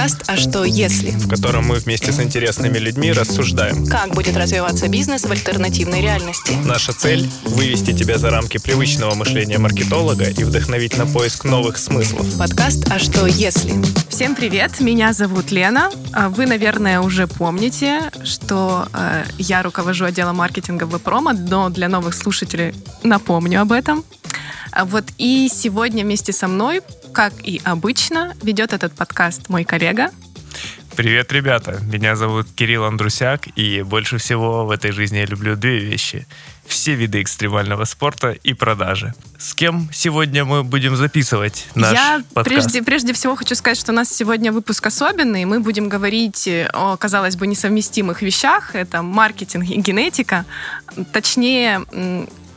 Подкаст «А что если?», в котором мы вместе с интересными людьми рассуждаем, как будет развиваться бизнес в альтернативной реальности. Наша цель – вывести тебя за рамки привычного мышления маркетолога и вдохновить на поиск новых смыслов. Подкаст «А что если?». Всем привет, меня зовут Лена. А вы, наверное, уже помните, что э, я руковожу отделом маркетинга в Промо, но для новых слушателей напомню об этом. А вот и сегодня вместе со мной, как и обычно, ведет этот подкаст мой коллега. Привет, ребята! Меня зовут Кирилл Андрусяк, и больше всего в этой жизни я люблю две вещи. Все виды экстремального спорта и продажи. С кем сегодня мы будем записывать наш я подкаст? Прежде, прежде всего хочу сказать, что у нас сегодня выпуск особенный. Мы будем говорить о, казалось бы, несовместимых вещах. Это маркетинг и генетика. Точнее,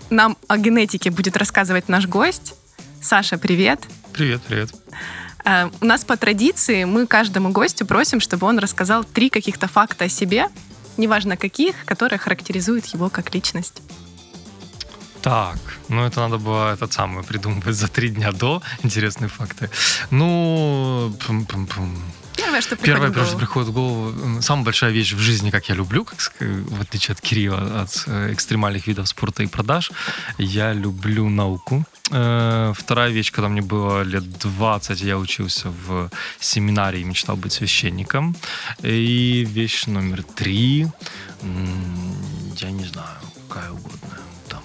нам о генетике будет рассказывать наш гость. Саша, привет. Привет, привет. Э, у нас по традиции мы каждому гостю просим, чтобы он рассказал три каких-то факта о себе, неважно каких, которые характеризуют его как личность. Так, ну это надо было этот самый придумывать за три дня до интересные факты. Ну, пум -пум -пум. Первое, что приходит Первое, в голову. приходит в голову, самая большая вещь в жизни, как я люблю, как, в отличие от Кирилла, от э, экстремальных видов спорта и продаж, я люблю науку. Э, Вторая вещь, когда мне было лет 20, я учился в семинарии и мечтал быть священником. И вещь номер три, я не знаю, какая угодно. Там,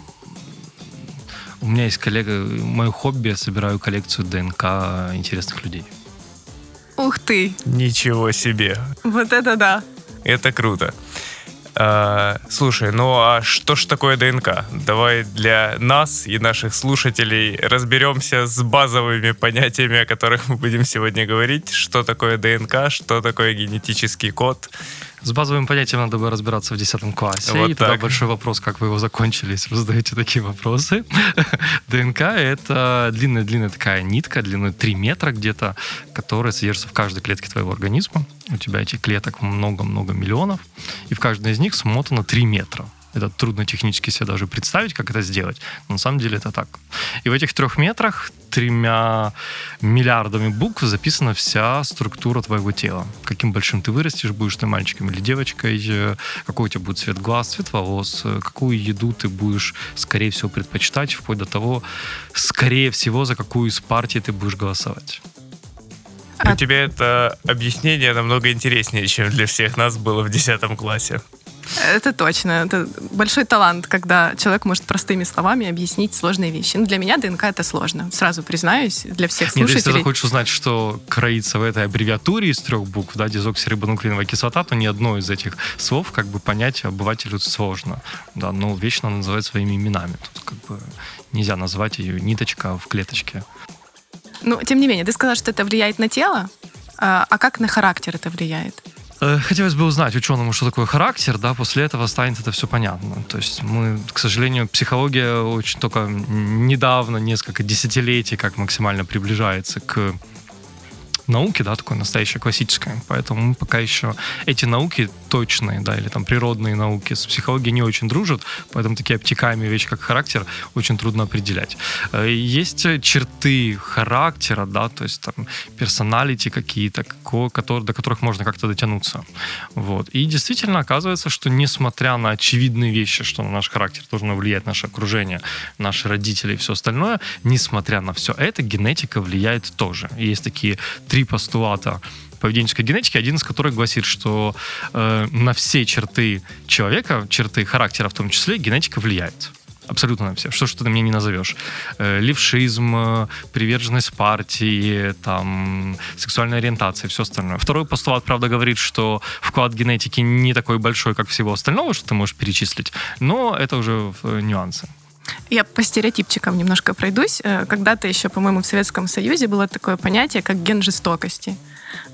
у меня есть коллега, мое хобби, я собираю коллекцию ДНК интересных людей. Ух ты, Ничего себе! вот это да. Это круто. А, слушай, ну а что ж такое ДНК? Давай для нас и наших слушателей разберемся с базовыми понятиями, о которых мы будем сегодня говорить. Что такое ДНК, что такое генетический код. С базовым понятием надо бы разбираться в 10 классе. Вот и тогда так. большой вопрос, как вы его закончили, если вы задаете такие вопросы. ДНК — это длинная-длинная такая нитка, длиной 3 метра где-то, которая содержится в каждой клетке твоего организма. У тебя этих клеток много-много миллионов, и в каждой из них смотано 3 метра. Это трудно технически себе даже представить, как это сделать. Но на самом деле это так. И в этих трех метрах тремя миллиардами букв записана вся структура твоего тела. Каким большим ты вырастешь, будешь ты мальчиком или девочкой, э, какой у тебя будет цвет глаз, цвет волос, э, какую еду ты будешь, скорее всего, предпочитать, вплоть до того, скорее всего, за какую из партий ты будешь голосовать. У тебя это объяснение намного интереснее, чем для всех нас было в 10 классе. Это точно. Это большой талант, когда человек может простыми словами объяснить сложные вещи. Ну, для меня ДНК это сложно. Сразу признаюсь, для всех Нет, если ты слушателей. захочешь узнать, что кроится в этой аббревиатуре из трех букв, да, дезоксирибонуклеиновая кислота, то ни одно из этих слов как бы понять обывателю сложно. Да, но вещь надо называть своими именами. Тут как бы нельзя назвать ее ниточка в клеточке. Ну, тем не менее, ты сказал, что это влияет на тело, а а как на характер это влияет? Э, Хотелось бы узнать ученому, что такое характер, да, после этого станет это все понятно. То есть мы, к сожалению, психология очень только недавно, несколько десятилетий, как максимально приближается к науке, да, такой настоящей классической. Поэтому пока еще эти науки точные, да, или там природные науки с психологией не очень дружат, поэтому такие обтекаемые вещи, как характер, очень трудно определять. Э, Есть черты характера, да, то есть там персоналити какие-то, ко- которые, до которых можно как-то дотянуться. Вот. И действительно оказывается, что несмотря на очевидные вещи, что на наш характер должно влиять наше окружение, наши родители и все остальное, несмотря на все это, генетика влияет тоже. Есть такие три постулата поведенческой генетики, один из которых гласит, что э, на все черты человека, черты характера в том числе, генетика влияет. Абсолютно на все. Что ж ты мне не назовешь? Э, левшизм, э, приверженность партии, там, сексуальная ориентация, все остальное. Второй постулат, правда, говорит, что вклад генетики не такой большой, как всего остального, что ты можешь перечислить, но это уже э, нюансы. Я по стереотипчикам немножко пройдусь. Э, Когда-то еще, по-моему, в Советском Союзе было такое понятие, как ген жестокости.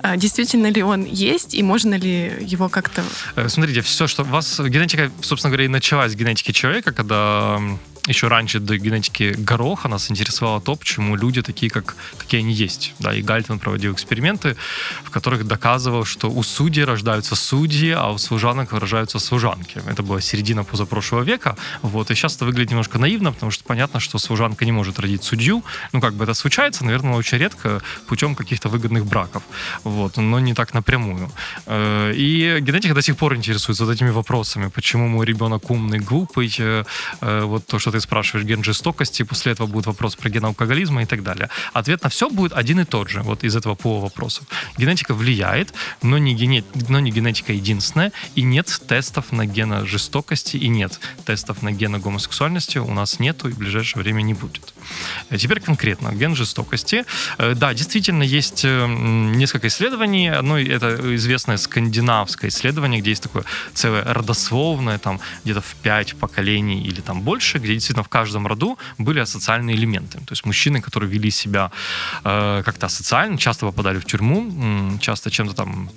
Э, Действительно ли он есть, и можно ли его как-то... Э, Смотрите, все, что у вас генетика, собственно говоря, и началась с генетики человека, когда еще раньше до генетики гороха нас интересовало то, почему люди такие, как, какие они есть. Да, и Гальтон проводил эксперименты, в которых доказывал, что у судей рождаются судьи, а у служанок рождаются служанки. Это была середина позапрошлого века. Вот, и сейчас это выглядит немножко наивно, потому что понятно, что служанка не может родить судью. Ну, как бы это случается, наверное, очень редко путем каких-то выгодных браков. Вот, но не так напрямую. Э, и генетика до сих пор интересуется вот этими вопросами. Почему мой ребенок умный, глупый, э, э, вот то, что ты спрашиваешь, ген жестокости, после этого будет вопрос про ген алкоголизма и так далее. Ответ на все будет один и тот же, вот из этого пула вопросов. Генетика влияет, но не, гене... но не генетика единственная, и нет тестов на гена жестокости, и нет тестов на гена гомосексуальности у нас нету и в ближайшее время не будет. Теперь конкретно, ген жестокости. Да, действительно, есть несколько исследований. Одно это известное скандинавское исследование, где есть такое целое родословное, там где-то в пять поколений или там больше, где действительно в каждом роду были асоциальные элементы. То есть мужчины, которые вели себя э, как-то асоциально, часто попадали в тюрьму, часто чем-то там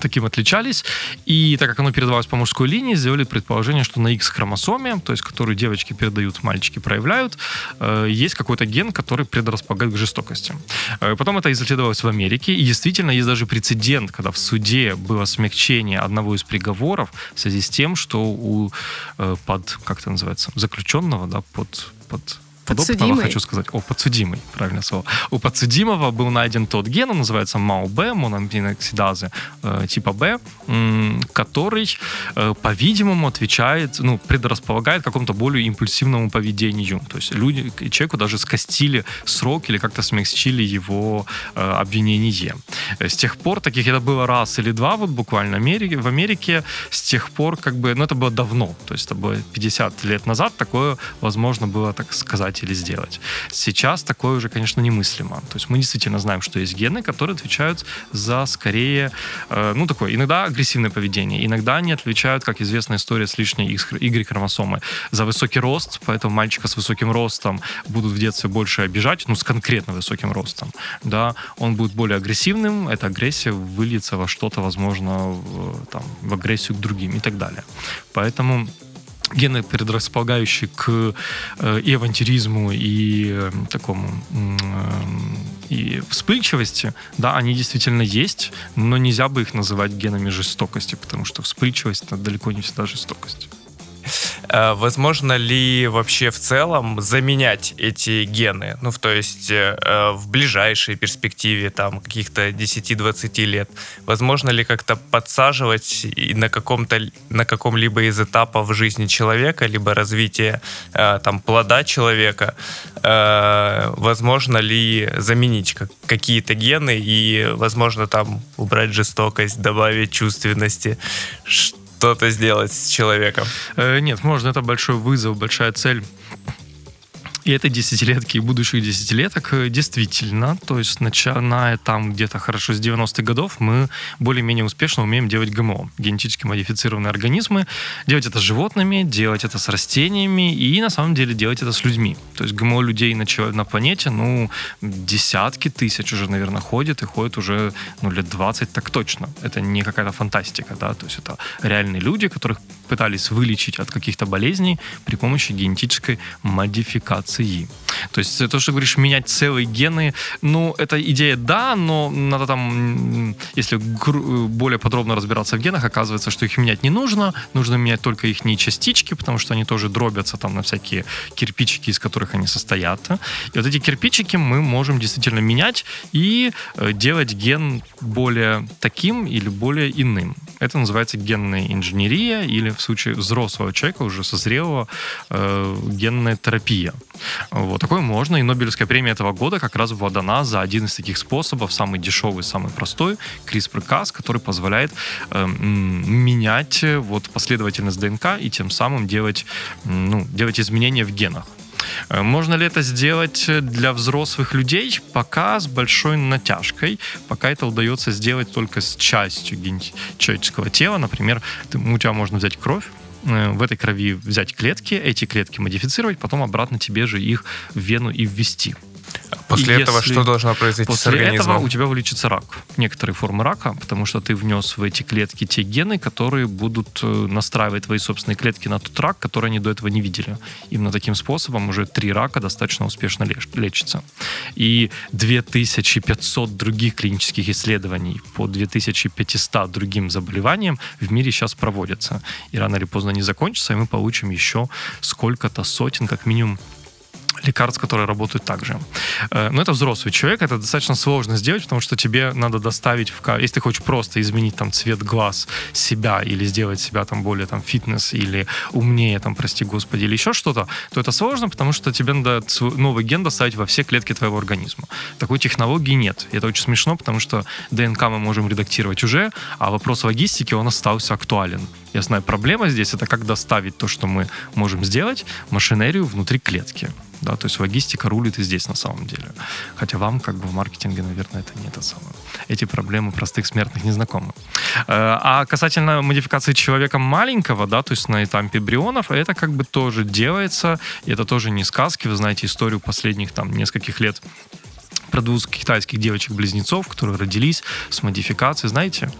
таким отличались. И так как оно передавалось по мужской линии, сделали предположение, что на X-хромосоме, то есть которую девочки передают, мальчики проявляют, э, есть какой-то ген, который предрасполагает к жестокости. Э, потом это исследовалось в Америке, и действительно есть даже прецедент, когда в суде было смягчение одного из приговоров в связи с тем, что у э, под, как это называется, заключенного, да, под, под подопытного, хочу сказать. О, подсудимый, правильное слово. У подсудимого был найден тот ген, он называется МАО-Б, моноаминоксидазы э, типа Б, который, э, по-видимому, отвечает, ну, предрасполагает к какому-то более импульсивному поведению. То есть люди, человеку даже скостили срок или как-то смягчили его э, обвинение. С тех пор, таких это было раз или два, вот буквально Америке, в Америке, с тех пор, как бы, ну, это было давно, то есть это было 50 лет назад, такое возможно было, так сказать, или сделать. Сейчас такое уже, конечно, немыслимо. То есть мы действительно знаем, что есть гены, которые отвечают за скорее, э, ну, такое, иногда агрессивное поведение, иногда они отвечают, как известная история с лишней Y-хромосомой, за высокий рост, поэтому мальчика с высоким ростом будут в детстве больше обижать, ну, с конкретно высоким ростом, да, он будет более агрессивным, эта агрессия выльется во что-то, возможно, в, там, в агрессию к другим и так далее. Поэтому гены, предрасполагающие к э, и авантюризму, и э, такому э, и вспыльчивости, да, они действительно есть, но нельзя бы их называть генами жестокости, потому что вспыльчивость это далеко не всегда жестокость. Э, возможно ли вообще в целом заменять эти гены? Ну, то есть э, в ближайшей перспективе, там, каких-то 10-20 лет, возможно ли как-то подсаживать на каком-то, на каком-либо из этапов жизни человека, либо развития э, там плода человека, возможно ли заменить какие-то гены и, возможно, там убрать жестокость, добавить чувственности? Что-то сделать с человеком? Э, нет, можно. Это большой вызов, большая цель и этой десятилетки, и будущих десятилеток э, действительно, то есть начиная там где-то хорошо с 90-х годов, мы более-менее успешно умеем делать ГМО, генетически модифицированные организмы, делать это с животными, делать это с растениями и на самом деле делать это с людьми. То есть ГМО людей на, на планете, ну, десятки тысяч уже, наверное, ходят и ходят уже, ну, лет 20 так точно. Это не какая-то фантастика, да, то есть это реальные люди, которых пытались вылечить от каких-то болезней при помощи генетической модификации ЦИ. То есть то, что говоришь, менять целые гены, ну, это идея да, но надо там, если более подробно разбираться в генах, оказывается, что их менять не нужно, нужно менять только их не частички, потому что они тоже дробятся там на всякие кирпичики, из которых они состоят. И вот эти кирпичики мы можем действительно менять и э, делать ген более таким или более иным. Это называется генная инженерия или в случае взрослого человека, уже созрелого, э, генная терапия. Вот. Такое можно, и Нобелевская премия этого года как раз была дана за один из таких способов, самый дешевый, самый простой, CRISPR-Cas, который позволяет э, менять э, вот, последовательность ДНК и тем самым делать, ну, делать изменения в генах. Э, можно ли это сделать для взрослых людей? Пока с большой натяжкой. Пока это удается сделать только с частью человеческого тела. Например, у тебя можно взять кровь, Э, в этой крови взять клетки, эти клетки модифицировать, потом обратно тебе же их в вену и ввести. После И этого что должно произойти с После организмом? этого у тебя вылечится рак. Некоторые формы рака, потому что ты внес в эти клетки те гены, которые будут э, настраивать твои собственные клетки на тот рак, который они до этого не видели. Именно таким способом уже три рака достаточно успешно леч- лечатся. И 2500 других клинических исследований по 2500 другим заболеваниям в мире сейчас проводятся. И рано или поздно они закончатся, и мы получим еще сколько-то сотен, как минимум, лекарств, которые работают так же. Э, Но это взрослый человек, это достаточно сложно сделать, потому что тебе надо доставить, в, если ты хочешь просто изменить там цвет глаз себя или сделать себя там более там фитнес или умнее там, прости господи, или еще что-то, то это сложно, потому что тебе надо новый ген доставить во все клетки твоего организма. Такой технологии нет. И это очень смешно, потому что ДНК мы можем редактировать уже, а вопрос логистики, он остался актуален. Я знаю, проблема здесь это как доставить то, что мы можем сделать, машинерию внутри клетки. Да, то есть логистика рулит и здесь на самом деле. Хотя вам, как бы в маркетинге, наверное, это не то самое. Эти проблемы простых смертных не знакомы. Э, А касательно модификации человека маленького, да, то есть на этапе эмбрионов, это как бы тоже делается, и это тоже не сказки. Вы знаете историю последних там нескольких лет про двух китайских девочек-близнецов, которые родились с модификацией, знаете?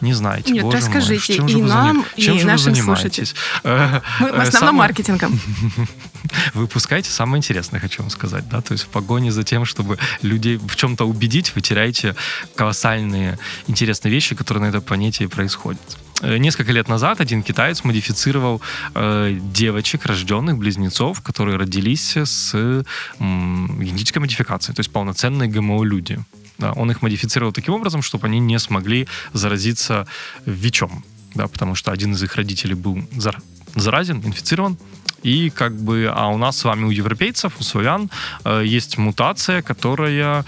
Не знаете. Нет, Боже мой, расскажите чем же и вы нам, и чем же вы нашим занимаетесь? Э, Мы в э, основном самое- маркетингом. Выпускайте самое интересное, хочу вам сказать, да, то есть в погоне за тем, чтобы людей в чем-то убедить, вы теряете колоссальные интересные вещи, которые на этой планете происходят. Э, Несколько лет назад один китаец модифицировал э, девочек, рожденных близнецов, которые родились с м, генетической модификацией, то есть полноценные ГМО-люди. Да, он их модифицировал таким образом, чтобы они не смогли заразиться ВИЧом, да, потому что один из их родителей был зар- заразен, инфицирован, и как бы, а у нас с вами, у европейцев, у славян, э, есть мутация, которая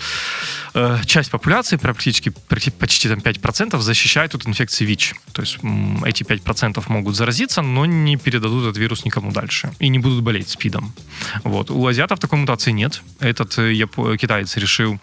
э, часть популяции, практически практи- почти там 5% защищает от инфекции ВИЧ. То есть м, эти 5% могут заразиться, но не передадут этот вирус никому дальше и не будут болеть СПИДом. Вот. У азиатов такой мутации нет. Этот э, китаец решил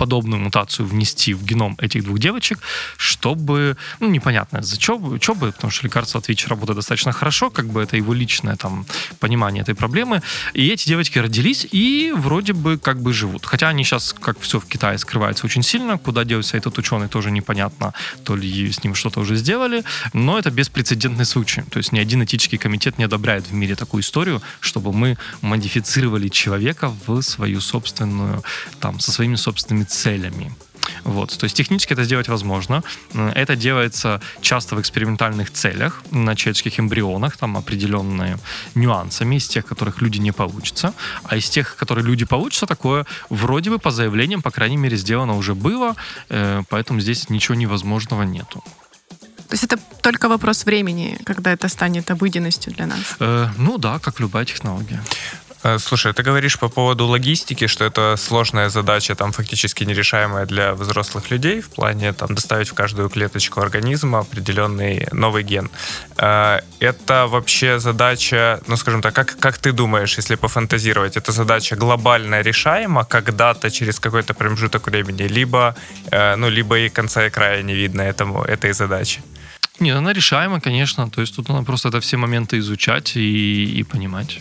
подобную мутацию внести в геном этих двух девочек, чтобы, ну, непонятно, за что бы, потому что лекарство от ВИЧ работает достаточно хорошо, как бы это его личное там понимание этой проблемы. И эти девочки родились и вроде бы как бы живут. Хотя они сейчас, как все в Китае, скрывается очень сильно. Куда делся этот ученый, тоже непонятно. То ли с ним что-то уже сделали. Но это беспрецедентный случай. То есть ни один этический комитет не одобряет в мире такую историю, чтобы мы модифицировали человека в свою собственную, там, со своими собственными целями. Вот, то есть технически это сделать возможно. Это делается часто в экспериментальных целях на человеческих эмбрионах, там определенные нюансами из тех, которых люди не получится. А из тех, которые люди получатся, такое вроде бы по заявлениям, по крайней мере, сделано уже было, э, поэтому здесь ничего невозможного нету. То есть это только вопрос времени, когда это станет обыденностью для нас. Э, ну да, как любая технология. Э, Слушай, ты говоришь по поводу логистики, что это сложная задача, там фактически нерешаемая для взрослых людей в плане там доставить в каждую клеточку организма определенный новый ген. Э, Это вообще задача, ну скажем так, как, как ты думаешь, если пофантазировать, это задача глобально решаема когда-то через какой-то промежуток времени, либо, э, ну, либо и конца и края не видно этому, этой задачи? Нет, она решаема, конечно. То есть тут надо просто это все моменты изучать и, и понимать.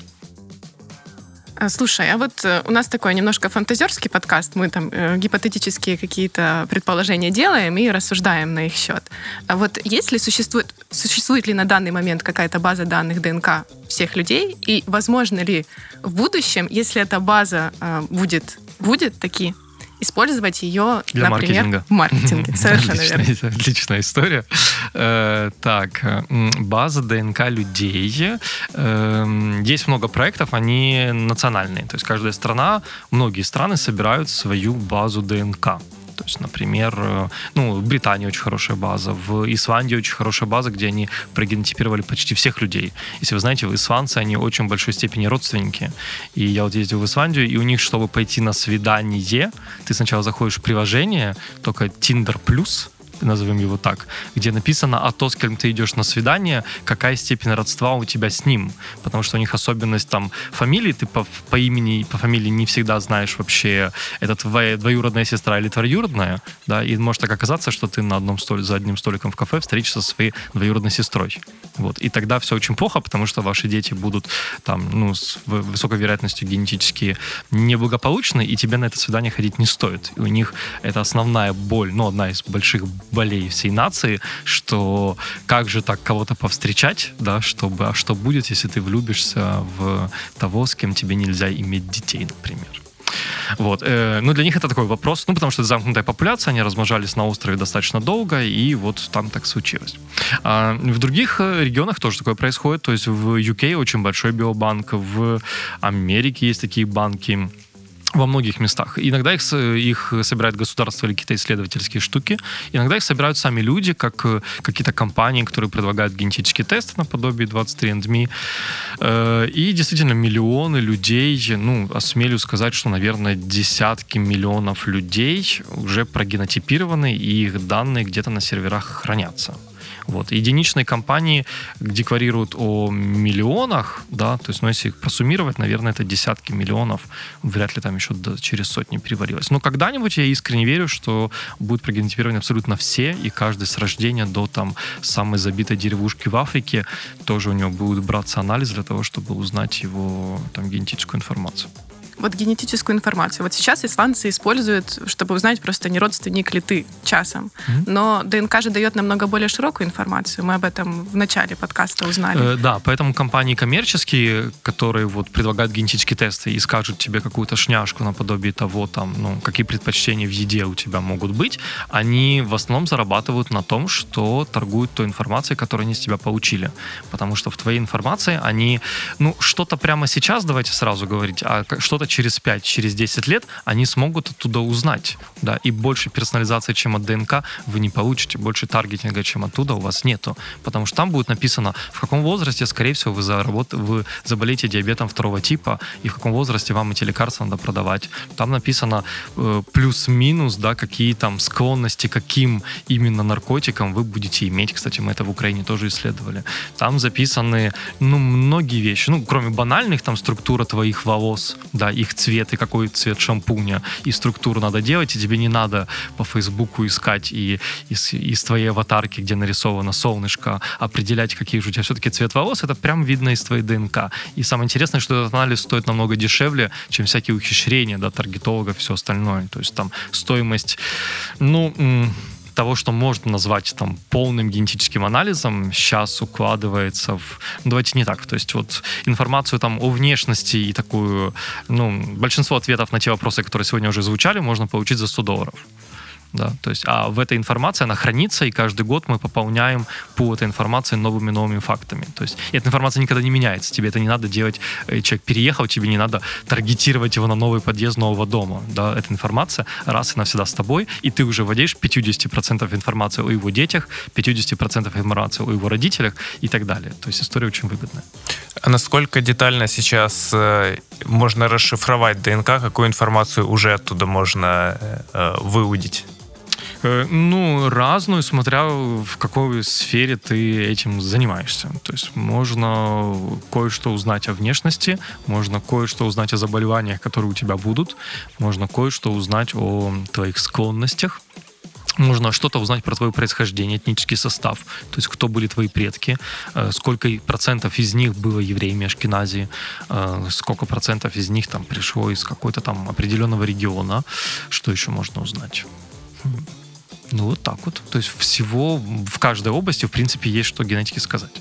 А, Слушай, а вот э, у нас такой немножко фантазерский подкаст. Мы там э, гипотетические какие-то предположения делаем и рассуждаем на их счет. А вот есть ли существует, существует ли на данный момент какая-то база данных ДНК всех людей? И возможно ли в будущем, если эта база э, будет, будет таки, использовать ее, Для например, маркетинга. в маркетинге? Совершенно верно. Отличная, отличная история. Э, так, база ДНК людей. Эм, Есть много проектов, они национальные. То есть каждая страна, многие страны собирают свою базу ДНК. То есть, например, э, ну, в Британии очень хорошая база, в Исландии очень хорошая база, где они прогенотипировали почти всех людей. Если вы знаете, исландцы, они очень в большой степени родственники. И я вот ездил в Исландию, и у них, чтобы пойти на свидание, ты сначала заходишь в приложение, только Tinder Plus, назовем его так, где написано о том, с кем ты идешь на свидание, какая степень родства у тебя с ним. Потому что у них особенность там фамилии, ты по, по имени и по фамилии не всегда знаешь вообще, это твоя двоюродная сестра или троюродная, да, и может так оказаться, что ты на одном столе, за одним столиком в кафе встретишься со своей двоюродной сестрой. Вот. И тогда все очень плохо, потому что ваши дети будут там, ну, с высокой вероятностью генетически неблагополучны, и тебе на это свидание ходить не стоит. И у них это основная боль, ну, одна из больших болей всей нации, что как же так кого-то повстречать, да, чтобы, а что будет, если ты влюбишься в того, с кем тебе нельзя иметь детей, например. Вот. Э, ну, для них это такой вопрос, ну, потому что это замкнутая популяция, они размножались на острове достаточно долго, и вот там так случилось. А в других э, регионах тоже такое происходит, то есть в UK очень большой биобанк, в Америке есть такие банки, во многих местах. Иногда их, их собирает государство или какие-то исследовательские штуки. Иногда их собирают сами люди, как э, какие-то компании, которые предлагают генетические тесты наподобие 23andMe. Э, и действительно миллионы людей, ну, осмелю сказать, что, наверное, десятки миллионов людей уже прогенотипированы, и их данные где-то на серверах хранятся. Вот. Единичные компании декларируют о миллионах, да, то есть, ну, если их посуммировать, наверное, это десятки миллионов, вряд ли там еще до, через сотни переварилось. Но когда-нибудь я искренне верю, что будет прогенетированы абсолютно все, и каждый с рождения до там самой забитой деревушки в Африке тоже у него будет браться анализ для того, чтобы узнать его там генетическую информацию вот генетическую информацию. Вот сейчас исландцы используют, чтобы узнать просто не родственник ли ты часом. Mm-hmm. Но ДНК же дает намного более широкую информацию. Мы об этом в начале подкаста узнали. Э, да, поэтому компании коммерческие, которые вот предлагают генетические тесты и скажут тебе какую-то шняшку наподобие того, там, ну, какие предпочтения в еде у тебя могут быть, они в основном зарабатывают на том, что торгуют той информацией, которую они с тебя получили. Потому что в твоей информации они, ну, что-то прямо сейчас, давайте сразу говорить, а что-то через 5, через 10 лет они смогут оттуда узнать. Да, и больше персонализации, чем от ДНК, вы не получите. Больше таргетинга, чем оттуда, у вас нету. Потому что там будет написано, в каком возрасте, скорее всего, вы, заработ... вы заболеете диабетом второго типа, и в каком возрасте вам эти лекарства надо продавать. Там написано э, плюс-минус, да, какие там склонности, каким именно наркотикам вы будете иметь. Кстати, мы это в Украине тоже исследовали. Там записаны, ну, многие вещи. Ну, кроме банальных, там, структура твоих волос, да, их цвет и какой цвет шампуня, и структуру надо делать, и тебе не надо по Фейсбуку искать и из, из твоей аватарки, где нарисовано солнышко, определять, какие же у тебя все-таки цвет волос, это прям видно из твоей ДНК. И самое интересное, что этот анализ стоит намного дешевле, чем всякие ухищрения, да, таргетологов, все остальное. То есть там стоимость, ну, того, что можно назвать там полным генетическим анализом, сейчас укладывается в... Ну, давайте не так. То есть вот информацию там о внешности и такую... Ну, большинство ответов на те вопросы, которые сегодня уже звучали, можно получить за 100 долларов да, то есть, а в этой информации она хранится, и каждый год мы пополняем по этой информации новыми новыми фактами. То есть, эта информация никогда не меняется, тебе это не надо делать, э, человек переехал, тебе не надо таргетировать его на новый подъезд нового дома, да, эта информация раз и навсегда с тобой, и ты уже владеешь 50% информации о его детях, 50% информации о его родителях и так далее. То есть, история очень выгодная. А насколько детально сейчас э, можно расшифровать ДНК, какую информацию уже оттуда можно э, выудить? Э, ну, разную, смотря в какой сфере ты этим занимаешься. То есть можно кое-что узнать о внешности, можно кое-что узнать о заболеваниях, которые у тебя будут, можно кое-что узнать о твоих склонностях, можно что-то узнать про твое происхождение, этнический состав, то есть кто были твои предки, э, сколько процентов из них было евреями Ашкеназии, э, сколько процентов из них там пришло из какой-то там определенного региона, что еще можно узнать. Ну, вот так вот. То есть всего в каждой области, в принципе, есть что генетики сказать.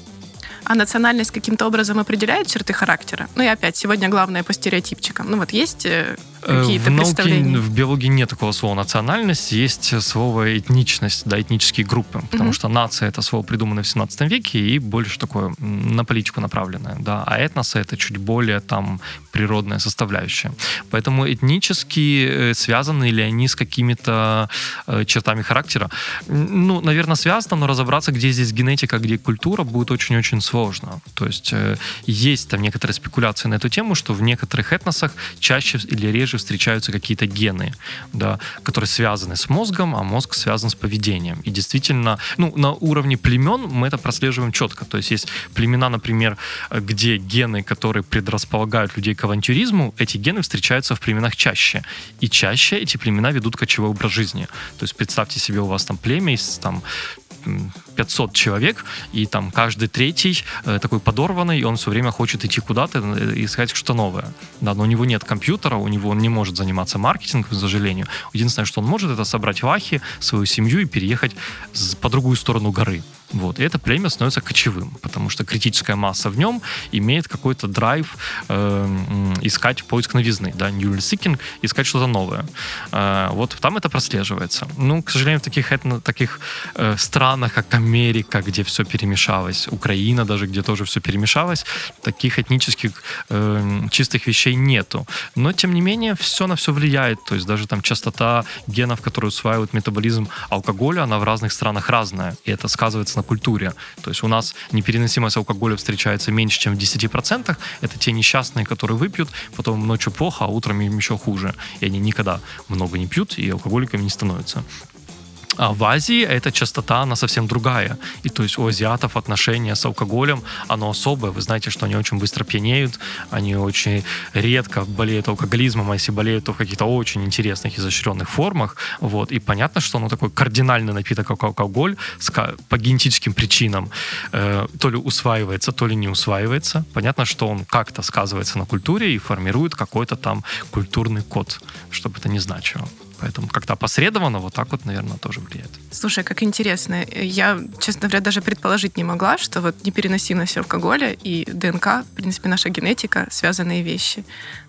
А национальность каким-то образом определяет черты характера? Ну и опять, сегодня главное по стереотипчикам. Ну вот есть э, какие-то в науке, представления? В биологии нет такого слова национальность, есть слово этничность, да, этнические группы, потому mm-hmm. что нация это слово придумано в 17 веке и больше такое на политику направленное, да, а этносы это чуть более там природная составляющая. Поэтому этнически э, связаны ли они с какими-то э, чертами характера? Ну, наверное, связано, но разобраться, где здесь генетика, где культура, будет очень-очень сложно. То есть э, есть там некоторые спекуляции на эту тему, что в некоторых этносах чаще или реже встречаются какие-то гены, да, которые связаны с мозгом, а мозг связан с поведением. И действительно, ну, на уровне племен мы это прослеживаем четко. То есть есть племена, например, где гены, которые предрасполагают людей к авантюризму, эти гены встречаются в племенах чаще. И чаще эти племена ведут кочевой образ жизни. То есть представьте себе, у вас там племя из там 500 человек, и там каждый третий э, такой подорванный, и он все время хочет идти куда-то и искать что-то новое. Да, но у него нет компьютера, у него он не может заниматься маркетингом, к сожалению. Единственное, что он может, это собрать вахи, свою семью и переехать по другую сторону горы. Вот. И это племя становится кочевым, потому что критическая масса в нем имеет какой-то драйв э, искать поиск новизны, да, new seeking, искать что-то новое. Э, вот там это прослеживается. Ну, к сожалению, в таких, этно, таких э, странах, как Америка, где все перемешалось, Украина даже, где тоже все перемешалось, таких этнических э, чистых вещей нету. Но, тем не менее, все на все влияет. То есть даже там частота генов, которые усваивают метаболизм алкоголя, она в разных странах разная. И это сказывается на культуре. То есть у нас непереносимость алкоголя встречается меньше, чем в 10%. Это те несчастные, которые выпьют, потом ночью плохо, а утром им еще хуже. И они никогда много не пьют и алкоголиками не становятся. А в Азии эта частота, она совсем другая. И то есть у азиатов отношение с алкоголем, оно особое. Вы знаете, что они очень быстро пьянеют, они очень редко болеют алкоголизмом, а если болеют, то в каких-то очень интересных, изощренных формах. Вот. И понятно, что оно такой кардинальный напиток, как алкоголь, по генетическим причинам э, то ли усваивается, то ли не усваивается. Понятно, что он как-то сказывается на культуре и формирует какой-то там культурный код, чтобы это не значило. Поэтому как-то опосредованно вот так вот, наверное, тоже влияет. Слушай, как интересно. Я, честно говоря, даже предположить не могла, что вот непереносимость алкоголя и ДНК, в принципе, наша генетика, связанные вещи.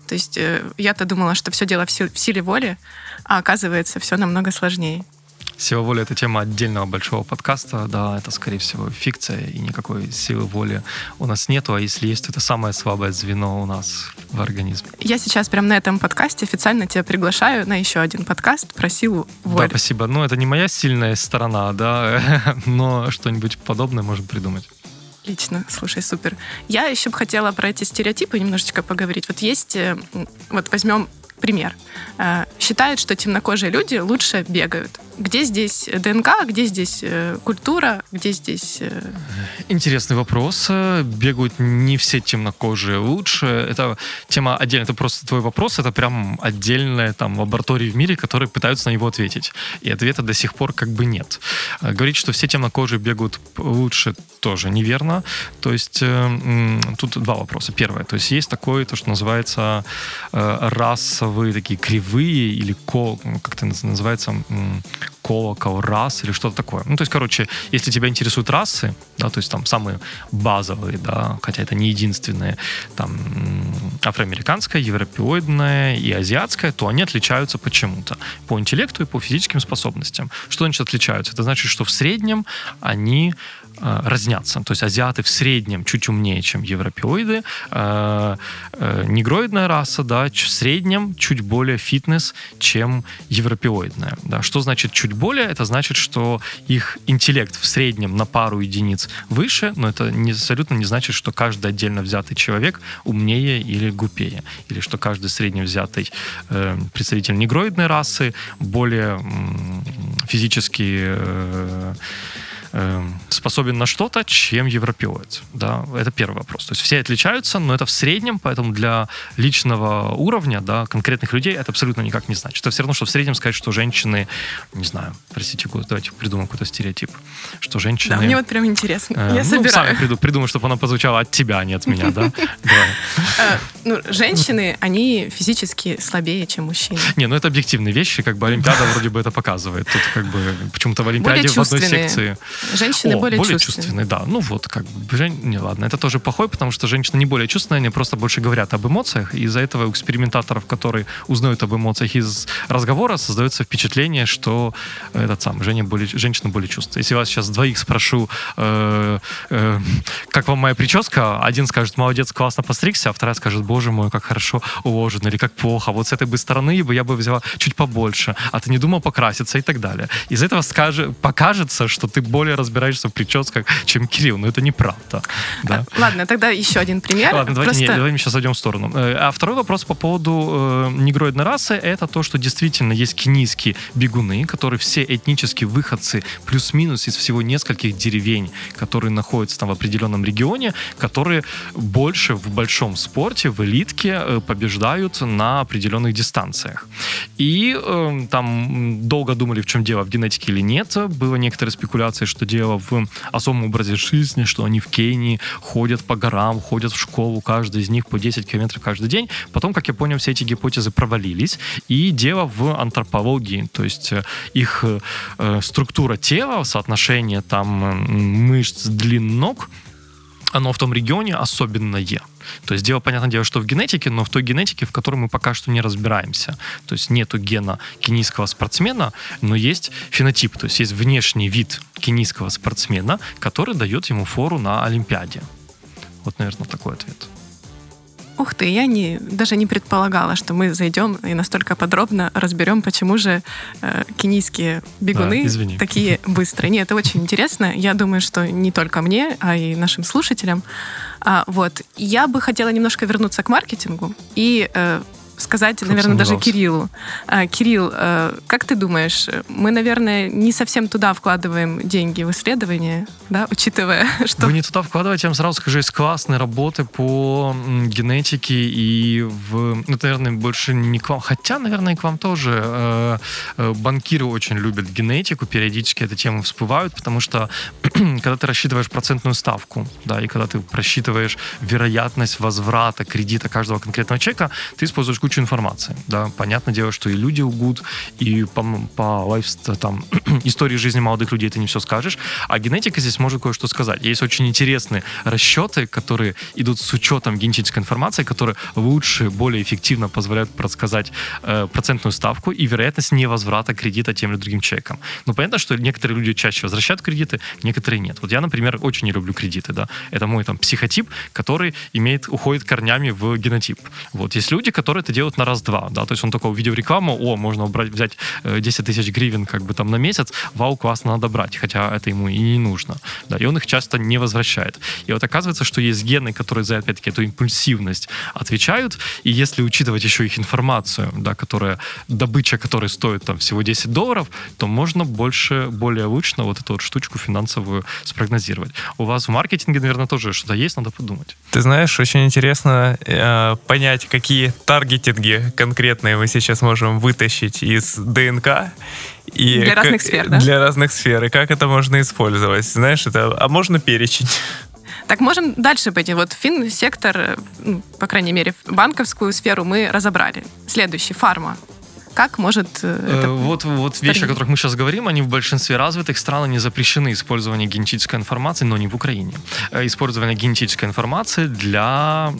То есть э, я-то думала, что все дело в силе воли, а оказывается, все намного сложнее. Сила воли — это тема отдельного большого подкаста. Да, это, скорее всего, фикция, и никакой силы воли у нас нету. А если есть, то это самое слабое звено у нас в организме. Я сейчас прямо на этом подкасте официально тебя приглашаю на еще один подкаст про силу воли. Да, спасибо. Ну, это не моя сильная сторона, да, но что-нибудь подобное можем придумать. Отлично, слушай, супер. Я еще бы хотела про эти стереотипы немножечко поговорить. Вот есть, э, вот возьмем пример. Э, считают, что темнокожие люди лучше бегают. Где здесь ДНК, где здесь э, культура, где здесь... Э, Интересный вопрос. Бегают не все темнокожие лучше. Это тема отдельная. Это просто твой вопрос. Это прям отдельная там лаборатория в мире, которые пытаются на него ответить. И ответа до сих пор как бы нет. Говорить, что все темнокожие бегают лучше, тоже неверно. То есть тут два вопроса. Первое. То есть есть такое, то, что называется расовые такие кривые или как это называется, колокол, рас или что-то такое. Ну, то есть, короче, если тебя интересуют расы, да, то есть там самые базовые, да, хотя это не единственные, там афроамериканская, европеоидная и азиатская, то они отличаются почему-то. По интеллекту и по физическим способностям. Что значит отличаются? Это значит, что в среднем они разнятся. То есть азиаты в среднем чуть умнее, чем европеоиды. Э, э, негроидная раса, да, в среднем чуть более фитнес, чем европеоидная. Да. Что значит чуть более? Это значит, что их интеллект в среднем на пару единиц выше, но это не, абсолютно не значит, что каждый отдельно взятый человек умнее или глупее. Или что каждый средне взятый э, представитель негроидной расы более э, физически э, э, способен на что-то, чем европеоид. Да, это первый вопрос. То есть все отличаются, но это в среднем, поэтому для личного уровня, да, конкретных людей это абсолютно никак не значит. Это все равно, что в среднем сказать, что женщины, не знаю, простите, давайте придумаем какой-то стереотип, что женщины... Да, мне вот прям интересно. Э, Я ну, собираю. сами приду, придумаю, чтобы оно позвучало от тебя, а не от меня, да? Э, ну, женщины, они физически слабее, чем мужчины. Не, ну это объективные вещи, как бы Олимпиада вроде бы это показывает. Тут как бы почему-то в Олимпиаде в одной секции Женщины О, более, более чувственные. чувственные. Да, ну вот, как бы, жен... не ладно, это тоже плохой, потому что женщины не более чувственные, они просто больше говорят об эмоциях, и из-за этого у экспериментаторов, которые узнают об эмоциях из разговора, создается впечатление, что этот сам, Женя более, женщина более чувственная. Если я вас сейчас двоих спрошу, э, э, как вам моя прическа, один скажет, молодец, классно постригся, а вторая скажет, боже мой, как хорошо уложено, или как плохо, вот с этой бы стороны я бы взяла чуть побольше, а ты не думал покраситься и так далее. Из этого скажет, покажется, что ты более более разбираешься в прическах, чем Кирилл. Но это неправда. Да. А, Ладно, тогда еще один пример. Ладно, давайте, Просто- не, давай мы сейчас зайдем в сторону. Э, А второй вопрос по поводу э, негроидной расы, это то, что действительно есть кенийские бегуны, которые все этнические выходцы плюс-минус из всего нескольких деревень, которые находятся там в определенном регионе, которые больше в большом спорте, в элитке э, побеждают на определенных дистанциях. И э, там долго думали, в чем дело, в генетике или нет. Было некоторые спекуляции, что дело в особом образе жизни, что они в Кении ходят по горам, ходят в школу, каждый из них по 10 километров каждый день. Потом, как я понял, все эти гипотезы провалились. И дело в антропологии, то есть э, их э, э, структура тела, соотношение там мышц, длин ног, оно в том регионе особенное. То есть дело, понятное дело, что в генетике, но в той генетике, в которой мы пока что не разбираемся. То есть нету гена кенийского спортсмена, но есть фенотип, то есть есть внешний вид кенийского спортсмена, который дает ему фору на Олимпиаде. Вот, наверное, такой ответ. Ух ты, я не, даже не предполагала, что мы зайдем и настолько подробно разберем, почему же э, кенийские бегуны Да, такие быстрые. Нет, это очень интересно. Я думаю, что не только мне, а и нашим слушателям. А, вот. Я бы хотела немножко вернуться к маркетингу и э, сказать, наверное, даже. Кириллу. А, Кирилл, э, как ты думаешь, мы, наверное, не совсем туда вкладываем деньги в исследования, да, учитывая, что... Вы не туда вкладываете, я вам сразу скажу, есть классные работы по генетике и в... Ну, это, наверное, больше не к вам, хотя, наверное, и к вам тоже. Э, э, Банкиры очень любят генетику, периодически эти темы всплывают, потому что когда ты рассчитываешь процентную ставку, да, и когда ты просчитываешь вероятность возврата кредита каждого конкретного человека, ты используешь кучу информации, да. Понятное дело, что и люди лгут, и по, по лайфст- там, истории жизни молодых людей ты не все скажешь, а генетика здесь может кое-что сказать. Есть очень интересные расчеты, которые идут с учетом генетической информации, которые лучше, более эффективно позволяют предсказать э, процентную ставку и вероятность невозврата кредита тем или другим человеком. Ну, понятно, что некоторые люди чаще возвращают кредиты, некоторые нет. Вот я, например, очень не люблю кредиты, да. Это мой там психотип, который имеет, уходит корнями в генотип. Вот есть люди, которые это делают на раз-два, да, то есть он только увидел рекламу, о, можно брать, взять э, 10 тысяч гривен как бы там на месяц, вау, классно, надо брать, хотя это ему и не нужно, да, и он их часто не возвращает. И вот оказывается, что есть гены, которые за, опять-таки, эту импульсивность отвечают, и если учитывать еще их информацию, да, которая, добыча которой стоит там всего 10 долларов, то можно больше, более лучно вот эту вот штучку финансовую спрогнозировать. У вас в маркетинге, наверное, тоже что-то есть, надо подумать. Ты знаешь, очень интересно э, понять, какие таргетинги конкретные мы сейчас можем вытащить из ДНК. И Для разных сфер, да? Для разных сфер. И как это можно использовать. Знаешь, это... А можно перечень? Так можем дальше пойти. Вот фин-сектор, ну, по крайней мере, банковскую сферу мы разобрали. Следующий, фарма. Как может э, Э, это... Вот, вот вещи, о которых мы сейчас говорим, они в большинстве развитых стран не запрещены использование генетической информации, но не в Украине. Э, Использование генетической информации для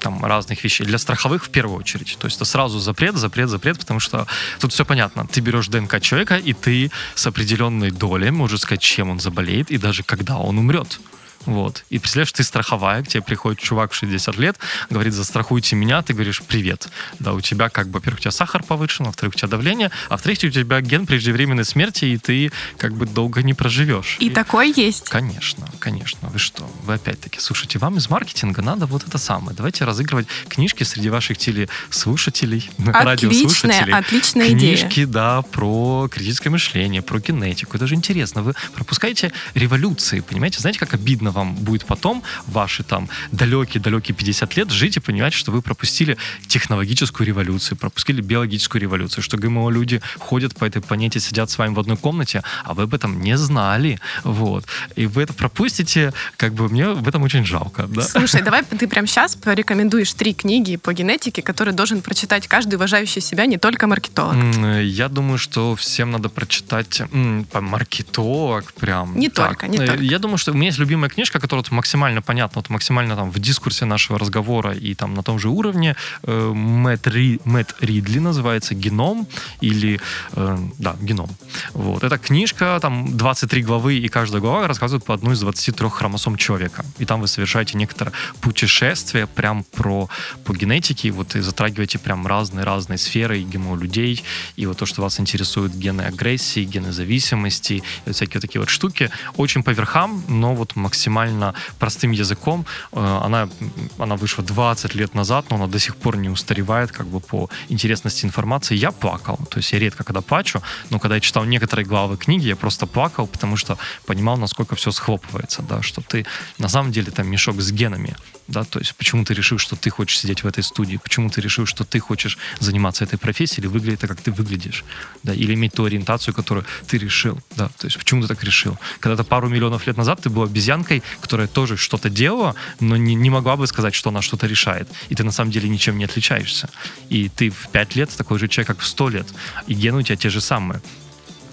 там, разных вещей, для страховых в первую очередь. То есть это сразу запрет, запрет, запрет, потому что тут все понятно. Ты берешь ДНК человека, и ты с определенной долей можешь сказать, чем он заболеет, и даже когда он умрет. Вот. И представляешь, ты страховая, к тебе приходит чувак в 60 лет, говорит, застрахуйте меня, ты говоришь, привет. Да, у тебя как бы, во-первых, у тебя сахар повышен, во-вторых, у тебя давление, а в-третьих, у тебя ген преждевременной смерти, и ты как бы долго не проживешь. И такой есть. Конечно, конечно. Вы что? Вы опять-таки, слушайте, вам из маркетинга надо вот это самое. Давайте разыгрывать книжки среди ваших телеслушателей, Отличная, радиослушателей. отличная идея. Книжки, да, про критическое мышление, про генетику. Это же интересно. Вы пропускаете революции, понимаете? Знаете, как обидно вам будет потом, ваши там далекие-далекие 50 лет, жить и понимать, что вы пропустили технологическую революцию, пропустили биологическую революцию, что ГМО люди ходят по этой планете, сидят с вами в одной комнате, а вы об этом не знали. Вот. И вы это пропустите, как бы мне в этом очень жалко. Да? Слушай, давай ты прямо сейчас порекомендуешь три книги по генетике, которые должен прочитать каждый уважающий себя, не только маркетолог. Э, Я думаю, что всем надо прочитать по маркетолог прям. Не Так. только, не Э, только. Я думаю, что у меня есть любимая книга книжка, которая вот максимально понятна, вот максимально там в дискурсе нашего разговора и там на том же уровне. Э, Мэтт, Ри, Ридли называется «Геном» или, э, да, «Геном». Вот. Это книжка, там 23 главы, и каждая глава рассказывает по одной из 23 хромосом человека. И там вы совершаете некоторое путешествие прям про, по генетике, вот и затрагиваете прям разные-разные сферы и гемо людей, и вот то, что вас интересует гены агрессии, гены зависимости, и вот всякие такие вот штуки. Очень по верхам, но вот максимально простым языком. Э, она, она вышла 20 лет назад, но она до сих пор не устаревает как бы по интересности информации. Я плакал, то есть я редко когда плачу, но когда я читал некоторые главы книги, я просто плакал, потому что понимал, насколько все схлопывается, да, что ты на самом деле там мешок с генами, да, то есть почему ты решил, что ты хочешь сидеть в этой студии, почему ты решил, что ты хочешь заниматься этой профессией или выглядеть так, как ты выглядишь, да, или иметь ту ориентацию, которую ты решил, да, то есть почему ты так решил. Когда-то пару миллионов лет назад ты был обезьянкой, которая тоже что-то делала, но не, не могла бы сказать, что она что-то решает, и ты на самом деле ничем не отличаешься. И ты в пять лет такой же человек, как в сто лет, и гены у тебя те же самые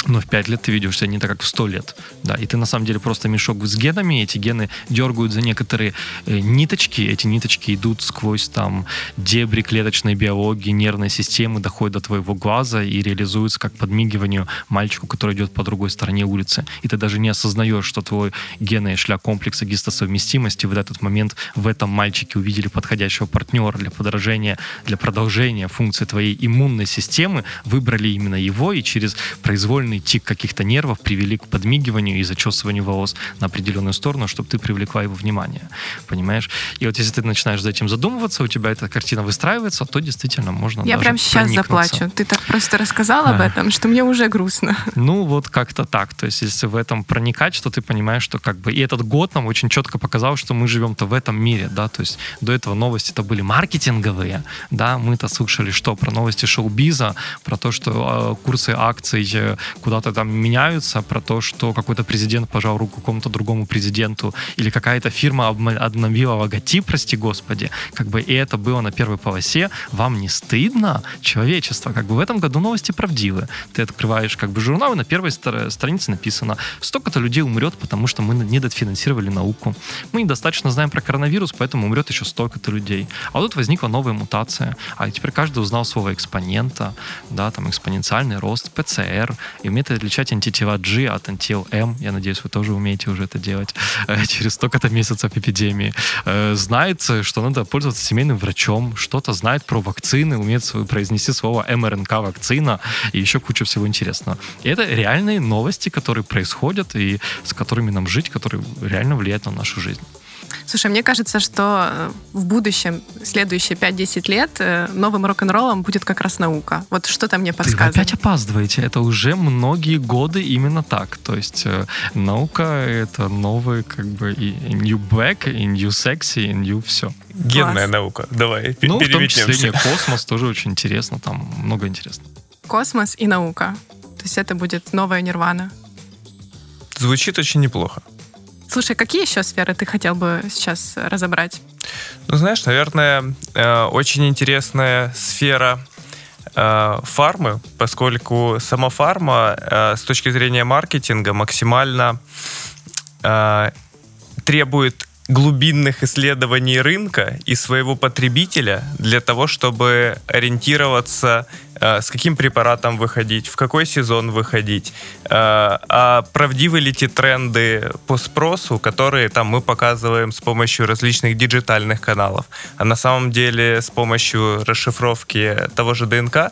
но в 5 лет ты ведешь себя не так, как в 100 лет. Да, и ты на самом деле просто мешок с генами, эти гены дергают за некоторые э, ниточки, эти ниточки идут сквозь там дебри клеточной биологии, нервной системы, доходят до твоего глаза и реализуются как подмигиванию мальчику, который идет по другой стороне улицы. И ты даже не осознаешь, что твой гены шля комплекса гистосовместимости в этот момент в этом мальчике увидели подходящего партнера для подражения, для продолжения функции твоей иммунной системы, выбрали именно его и через произвольный определенный тик каких-то нервов привели к подмигиванию и зачесыванию волос на определенную сторону, чтобы ты привлекла его внимание. Понимаешь? И вот если ты начинаешь за этим задумываться, у тебя эта картина выстраивается, то действительно можно Я прям сейчас заплачу. Ты так просто рассказал об этом, что мне уже грустно. Ну, вот как-то так. То есть, если в этом проникать, что ты понимаешь, что как бы... И этот год нам очень четко показал, что мы живем-то в этом мире, да, то есть до этого новости-то были маркетинговые, да, мы-то слушали что? Про новости шоу-биза, про то, что э, курсы акций куда-то там меняются, про то, что какой-то президент пожал руку какому-то другому президенту, или какая-то фирма обновила логотип, прости господи, как бы и это было на первой полосе, вам не стыдно, человечество? Как бы в этом году новости правдивы. Ты открываешь как бы журнал, и на первой странице написано, столько-то людей умрет, потому что мы недофинансировали науку. Мы недостаточно знаем про коронавирус, поэтому умрет еще столько-то людей. А тут возникла новая мутация, а теперь каждый узнал слово экспонента, да, там экспоненциальный рост, ПЦР, и умеет отличать антитела G от антител M. Я надеюсь, вы тоже умеете уже это делать э, через столько-то месяцев эпидемии. Э, знает, что надо пользоваться семейным врачом, что-то знает про вакцины, умеет произнести слово МРНК вакцина и еще куча всего интересного. И это реальные новости, которые происходят и с которыми нам жить, которые реально влияют на нашу жизнь. Слушай, мне кажется, что э, в будущем, следующие 5-10 лет, э, новым рок-н-роллом будет как раз наука. Вот что-то мне подсказывает. Вы опять опаздываете. Это уже многие годы именно так. То есть э, наука — это новый как бы и new black, и new sexy, и new все. Генная Класс. наука. Давай, Ну, в том числе космос тоже очень интересно. Там много интересного. Космос и наука. То есть это будет новая нирвана. Звучит очень неплохо. Слушай, какие еще сферы ты хотел бы сейчас разобрать? Ну, знаешь, наверное, э, очень интересная сфера э, фармы, поскольку сама фарма э, с точки зрения маркетинга максимально требует глубинных исследований рынка и своего потребителя для того, чтобы ориентироваться, с каким препаратом выходить, в какой сезон выходить, э, а правдивы ли те тренды по спросу, которые там мы показываем с помощью различных диджитальных каналов, а на самом деле с помощью расшифровки того же ДНК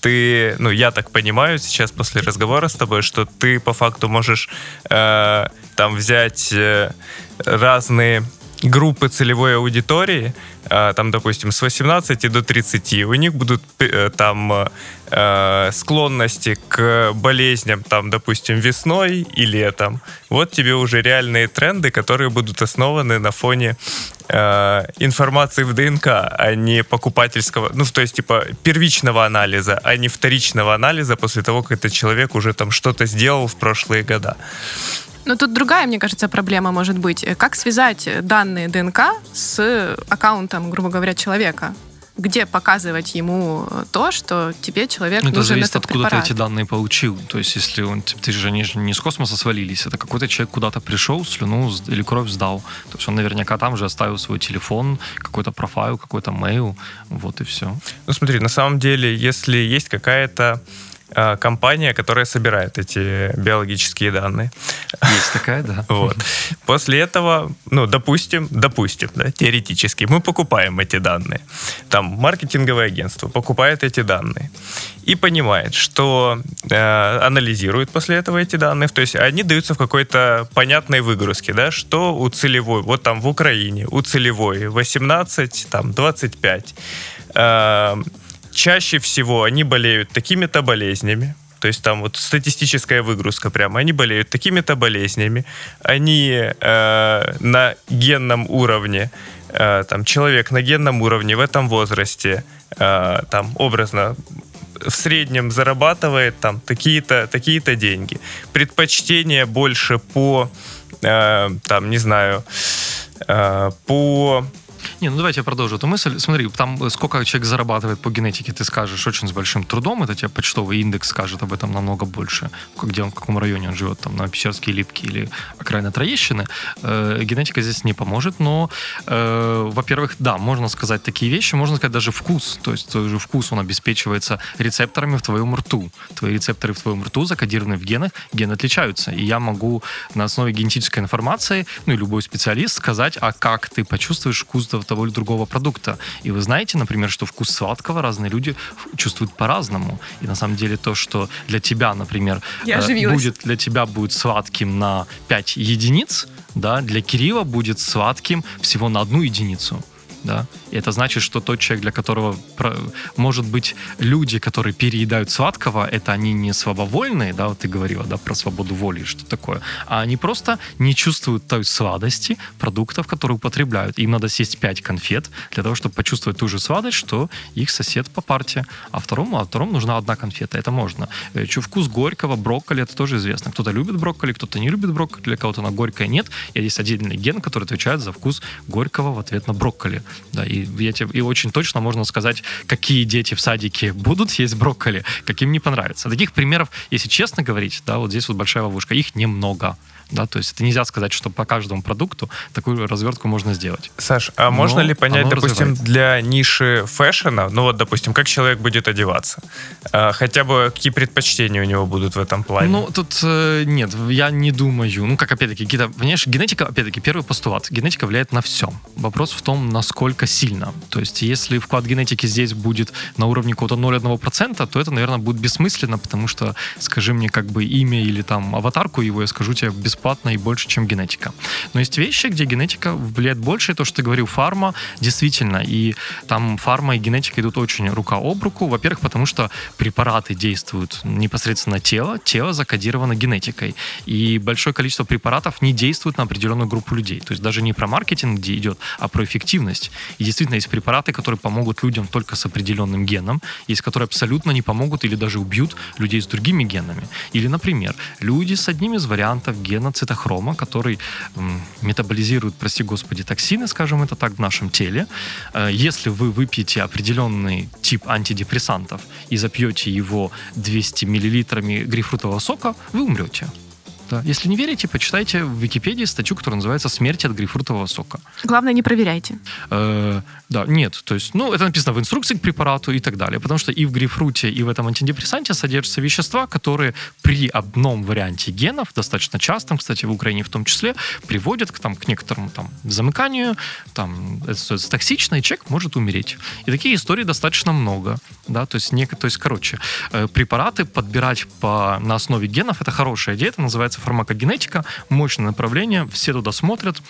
ты, ну, я так понимаю сейчас после разговора с тобой, что ты по факту можешь э, там взять э, разные группы целевой аудитории, э, там, допустим, с 18 до 30, у них будут э, там э, склонности к болезням, там, допустим, весной и летом. Вот тебе уже реальные тренды, которые будут основаны на фоне э, информации в ДНК, а не покупательского, ну, то есть, типа, первичного анализа, а не вторичного анализа после того, как этот человек уже там что-то сделал в прошлые года. Но тут другая, мне кажется, проблема может быть. Как связать данные ДНК с аккаунтом, грубо говоря, человека? где показывать ему то, что тебе человек Ну, это нужен зависит, этот откуда ты препарат. эти данные получил. То есть, если он, ты же они же не с космоса свалились, это какой-то человек куда-то пришел, слюну или кровь сдал. То есть он наверняка там же оставил свой телефон, какой-то профайл, какой-то мейл, вот и все. Ну смотри, на самом деле, если есть какая-то компания, которая собирает эти биологические данные, Есть такая, да. Вот. После этого, ну, допустим, допустим, да, теоретически, мы покупаем эти данные. Там маркетинговое агентство покупает эти данные и понимает, что э, анализирует после этого эти данные, то есть они даются в какой-то понятной выгрузке, да, что у целевой, вот там в Украине, у целевой 18, там 25. Э, чаще всего они болеют такими-то болезнями, то есть там вот статистическая выгрузка прямо. Они болеют такими-то болезнями. Они э, на генном уровне, э, там человек на генном уровне в этом возрасте, э, там образно в среднем зарабатывает там такие-то такие-то деньги. Предпочтение больше по, э, там не знаю, э, по Не, ну давайте я продолжу эту мысль. Смотри, там э, сколько человек зарабатывает по генетике, ты скажешь очень с большим трудом, это тебе почтовый индекс скажет об этом намного больше, где он, в каком районе он живет, там на Печерске, Липке или окраина Троещины. Э, генетика здесь не поможет, но, э, во-первых, да, можно сказать такие вещи, можно сказать даже вкус, то есть же вкус, он обеспечивается рецепторами в твоем рту. Твои рецепторы в твоем рту закодированы в генах, гены отличаются, и я могу на основе генетической информации, ну и любой специалист сказать, а как ты почувствуешь вкус того или другого продукта. И вы знаете, например, что вкус сладкого разные люди чувствуют по-разному. И на самом деле то, что для тебя, например, э, будет для тебя будет сладким на 5 единиц, да, для Кирилла будет сладким всего на одну единицу. Да? И это значит, что тот человек, для которого, может быть, люди, которые переедают сладкого, это они не слабовольные, да, вот ты говорила, да, про свободу воли и что такое, а они просто не чувствуют той сладости продуктов, которые употребляют. Им надо съесть 5 конфет для того, чтобы почувствовать ту же сладость, что их сосед по парте. А второму, а второму нужна одна конфета. Это можно. Э, чё, вкус горького, брокколи, это тоже известно. Кто-то любит брокколи, кто-то не любит брокколи, для кого-то она горькая нет. И есть отдельный ген, который отвечает за вкус горького в ответ на брокколи. Да, и, я тебе- и очень точно можно сказать, какие дети в садике будут есть брокколи, каким не понравится. Таких примеров, если честно говорить, да, вот здесь вот большая ловушка, их немного. Да, то есть это нельзя сказать, что по каждому продукту такую развертку можно сделать. Саш, а Но можно ли понять, допустим, развивается. для ниши фэшена, ну вот, допустим, как человек будет одеваться? А, хотя бы какие предпочтения у него будут в этом плане? Ну, тут э, нет, я не думаю. Ну, как опять-таки, какие-то, понимаешь, генетика, опять-таки, первый постулат. Генетика влияет на все. Вопрос в том, насколько сильно. То есть, если вклад генетики здесь будет на уровне какого-то 0,1%, то это, наверное, будет бессмысленно, потому что, скажи мне, как бы имя или там аватарку его, я скажу тебе бесплатно и больше, чем генетика. Но есть вещи, где генетика влияет больше. То, что ты говорил, фарма, действительно. И там фарма и генетика идут очень рука об руку. Во-первых, потому что препараты действуют непосредственно на тело, тело закодировано генетикой. И большое количество препаратов не действует на определенную группу людей. То есть даже не про маркетинг, где идет, а про эффективность. И действительно есть препараты, которые помогут людям только с определенным геном, есть которые абсолютно не помогут или даже убьют людей с другими генами. Или, например, люди с одним из вариантов гена цитохрома, который метаболизирует, прости господи, токсины, скажем это так, в нашем теле. Э, Если вы выпьете определенный тип антидепрессантов и запьете его 200 миллилитрами грейпфрутового сока, вы умрете. Да. Если не верите, почитайте в Википедии статью, которая называется «Смерть от грейпфрутового сока». Главное, не проверяйте. Э, да, нет, то есть, ну, это написано в инструкции к препарату и так далее, потому что и в грейпфруте, и в этом антидепрессанте содержатся вещества, которые при одном варианте генов, достаточно частом, кстати, в Украине в том числе, приводят к, там, к некоторому там, замыканию, там, это становится токсично, и человек может умереть. И такие истории достаточно много, да, то есть, нек- то есть короче, э, препараты подбирать по, на основе генов, это хорошая идея, это называется фармакогенетика, мощное направление, все туда смотрят,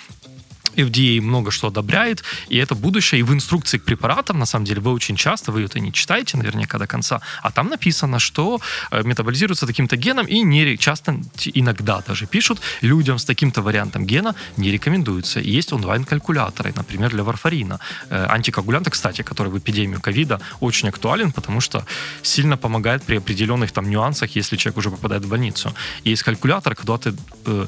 FDA много что одобряет, и это будущее. И в инструкции к препаратам, на самом деле, вы очень часто, вы это не читаете наверняка до конца, а там написано, что э, метаболизируется таким-то геном, и не, часто, иногда даже пишут, людям с таким-то вариантом гена не рекомендуется. И есть онлайн-калькуляторы, например, для варфарина. Э, антикоагулянта, кстати, который в эпидемию ковида очень актуален, потому что сильно помогает при определенных там нюансах, если человек уже попадает в больницу. Есть калькулятор, когда ты, э,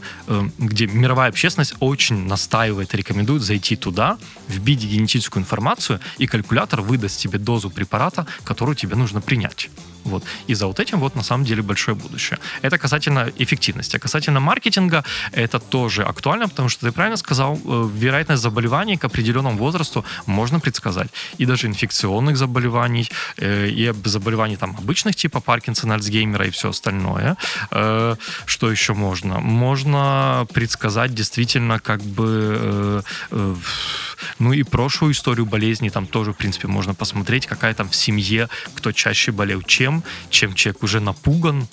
где мировая общественность очень настаивает рекомендуют зайти туда, вбить генетическую информацию, и калькулятор выдаст тебе дозу препарата, которую тебе нужно принять. Вот. И за вот этим вот на самом деле большое будущее. Это касательно эффективности. А касательно маркетинга, это тоже актуально, потому что ты правильно сказал, э, вероятность заболеваний к определенному возрасту можно предсказать. И даже инфекционных заболеваний, э, и заболеваний там обычных типа Паркинсона, Альцгеймера и все остальное. Э, что еще можно? Можно предсказать действительно как бы ну и прошлую историю болезни там тоже, в принципе, можно посмотреть, какая там в семье, кто чаще болел чем, чем человек уже напуган,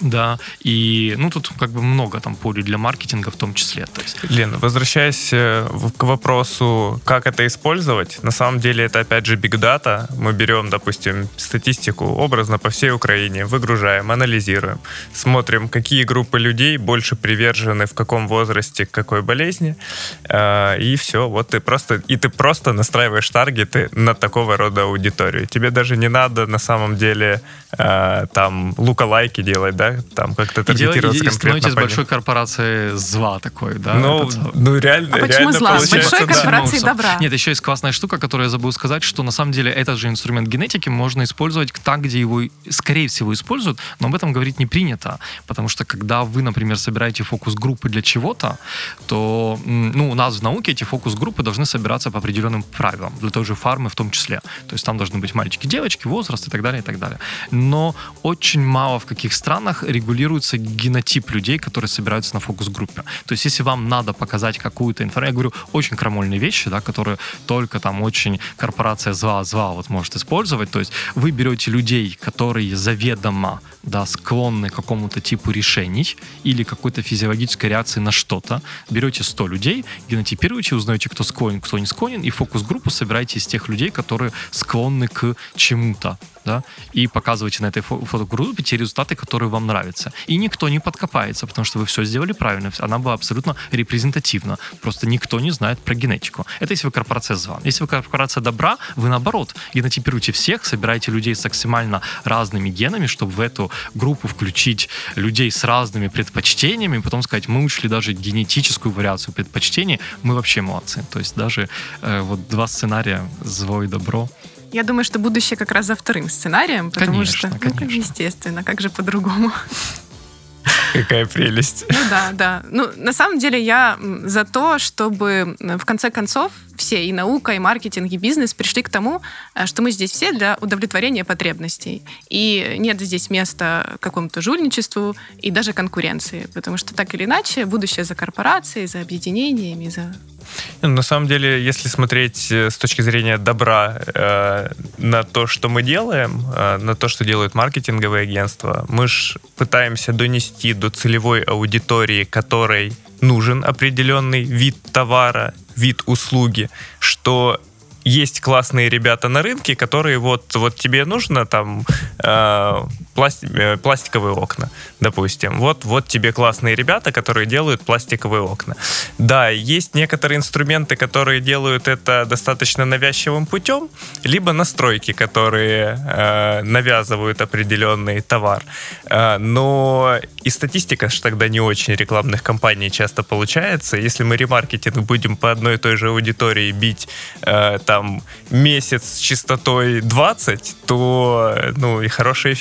да, и, ну, тут как бы много там полей для маркетинга в том числе. То есть. Лена, возвращаясь э, к вопросу, как это использовать, на самом деле это, опять же, big data. Мы берем, допустим, статистику образно по всей Украине, выгружаем, анализируем, смотрим, какие группы людей больше привержены в каком возрасте к какой болезни, э, и все, вот ты просто, и ты просто настраиваешь таргеты на такого рода аудиторию. Тебе даже не надо на самом деле э, там лука-лайки делать, да, там как-то таргетироваться и, и, и становитесь большой корпорацией зла такой, да? Ну, ну реально, а почему реально зла? получается, Большой да. корпорации добра. Нет, еще есть классная штука, которую я забыл сказать, что на самом деле этот же инструмент генетики можно использовать там, где его, скорее всего, используют, но об этом говорить не принято, потому что когда вы, например, собираете фокус-группы для чего-то, то, ну, у нас в науке эти фокус-группы должны собираться по определенным правилам, для той же фармы в том числе. То есть там должны быть мальчики, девочки, возраст и так далее, и так далее. Но очень мало в каких странах регулируется генотип людей, которые собираются на фокус-группе. То есть, если вам надо показать какую-то информацию, я говорю, очень крамольные вещи, да, которые только там очень корпорация зла-зла вот может использовать. То есть, вы берете людей, которые заведомо да, склонны к какому-то типу решений или какой-то физиологической реакции на что-то, берете 100 людей, генотипируете, узнаете, кто склонен, кто не склонен, и фокус-группу собираете из тех людей, которые склонны к чему-то да, и показываете на этой фо- фотогруппе те результаты, которые вам нравятся. И никто не подкопается, потому что вы все сделали правильно, она была абсолютно репрезентативна. Просто никто не знает про генетику. Это если вы корпорация зла. Если вы корпорация добра, вы наоборот генотипируете всех, собираете людей с максимально разными генами, чтобы в эту группу включить людей с разными предпочтениями, потом сказать, мы учли даже генетическую вариацию предпочтений, мы вообще молодцы. То есть даже э, вот два сценария «Зло и добро» Я думаю, что будущее как раз за вторым сценарием, потому Конечно, что, ну, конечно. естественно, как же по-другому. Какая прелесть. Ну да, да. Ну, на самом деле я за то, чтобы в конце концов все, и наука, и маркетинг, и бизнес пришли к тому, э, что мы здесь все для удовлетворения потребностей. И нет здесь места какому-то жульничеству и даже конкуренции, потому что так или иначе будущее за корпорацией, за объединениями, за На самом деле, если смотреть э, с точки зрения добра э, на то, что мы делаем, э, на то, что делают маркетинговые агентства, мы же пытаемся донести до целевой аудитории, которой нужен определенный вид товара, вид услуги, что есть классные ребята на рынке, которые вот, вот тебе нужно там э, пласти- э, пластиковые окна, допустим. Вот, вот тебе классные ребята, которые делают пластиковые окна. Да, есть некоторые инструменты, которые делают это достаточно навязчивым путем, либо настройки, которые э, навязывают определенный товар. Э, но и статистика ж тогда не очень рекламных кампаний часто получается. Если мы ремаркетинг будем по одной и той же аудитории бить э, там месяц с частотой 20, то ну и хорошей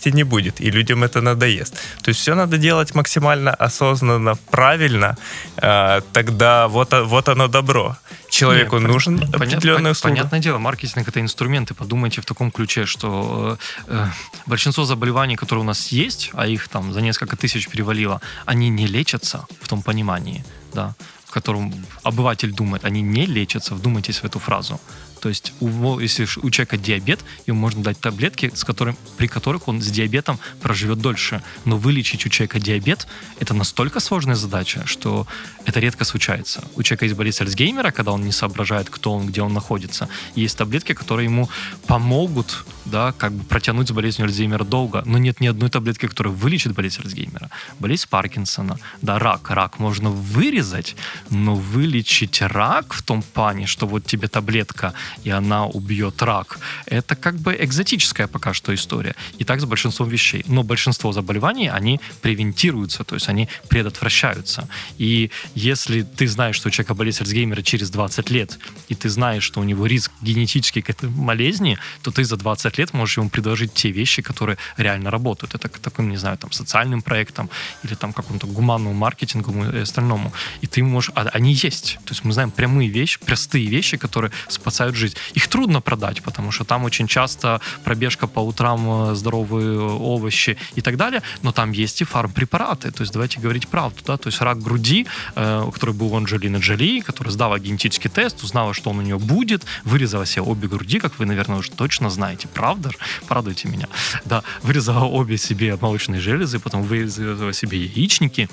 эффективности не будет, и людям это надоест. То есть все надо делать максимально осознанно, правильно, э, тогда вот, вот оно добро. Человеку Не, пон- нужен понят- определенная пон- услуга. Понятное дело, маркетинг это инструменты. Подумайте в таком ключе, что э, э, большинство заболеваний, которые у нас есть, а их там за несколько тысяч перевалило, они не лечатся в том понимании, да, в котором обыватель думает, они не лечатся. Вдумайтесь в эту фразу. То есть, у, если у человека диабет, ему можно дать таблетки, с которым, при которых он с диабетом проживет дольше. Но вылечить у человека диабет – это настолько сложная задача, что это редко случается. У человека есть болезнь Альцгеймера, когда он не соображает, кто он, где он находится. Есть таблетки, которые ему помогут да, как бы протянуть с болезнью Альцгеймера долго. Но нет ни одной таблетки, которая вылечит болезнь Альцгеймера. Болезнь Паркинсона, да, рак. Рак можно вырезать, но вылечить рак в том плане, что вот тебе таблетка и она убьет рак. Это как бы экзотическая пока что история. И так с большинством вещей. Но большинство заболеваний, они превентируются, то есть они предотвращаются. И если ты знаешь, что у человека болезнь Альцгеймера через 20 лет, и ты знаешь, что у него риск генетический к этой болезни, то ты за 20 лет можешь ему предложить те вещи, которые реально работают. Это к таким, не знаю, там, социальным проектам или там какому-то гуманному маркетингу и остальному. И ты можешь... А они есть. То есть мы знаем прямые вещи, простые вещи, которые спасают жизнь. Их трудно продать, потому что там очень часто пробежка по утрам, э, здоровые овощи и так далее, но там есть и фармпрепараты. То есть давайте говорить правду. Да? То есть рак груди, э, который был у Анджелины Джоли, которая сдала генетический тест, узнала, что он у нее будет, вырезала себе обе груди, как вы, наверное, уже точно знаете. Правда? Порадуйте меня. Да, вырезала обе себе молочные железы, потом вырезала себе яичники,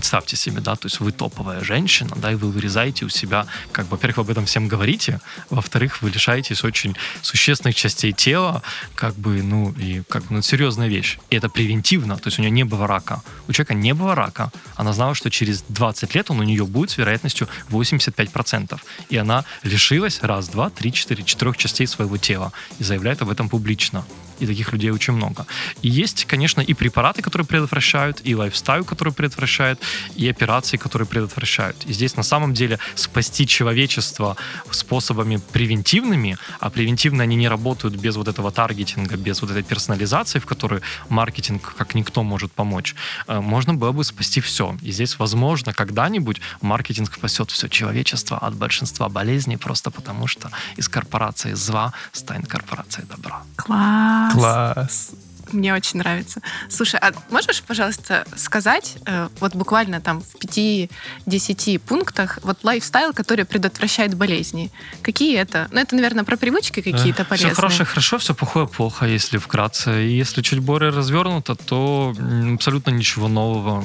представьте себе, да, то есть вы топовая женщина, да, и вы вырезаете у себя, как бы, во-первых, вы об этом всем говорите, во-вторых, вы лишаетесь очень существенных частей тела, как бы, ну, и как бы, ну, серьезная вещь. И это превентивно, то есть у нее не было рака. У человека не было рака. Она знала, что через 20 лет он у нее будет с вероятностью 85%. И она лишилась раз, два, три, четыре, четырех частей своего тела и заявляет об этом публично и таких людей очень много. И есть, конечно, и препараты, которые предотвращают, и лайфстайл, который предотвращает, и операции, которые предотвращают. И здесь на самом деле спасти человечество способами превентивными, а превентивно они не работают без вот этого таргетинга, без вот этой персонализации, в которой маркетинг как никто может помочь, э, можно было бы спасти все. И здесь, возможно, когда-нибудь маркетинг спасет все человечество от большинства болезней, просто потому что из корпорации зла станет корпорацией добра. Класс. Класс. Мне очень нравится. Слушай, а можешь, пожалуйста, сказать, э, вот буквально там в 5-10 пунктах, вот лайфстайл, который предотвращает болезни. Какие это? Ну, это, наверное, про привычки какие-то полезные. Все хорошее хорошо, все плохое плохо, если вкратце. И если чуть более развернуто, то абсолютно ничего нового.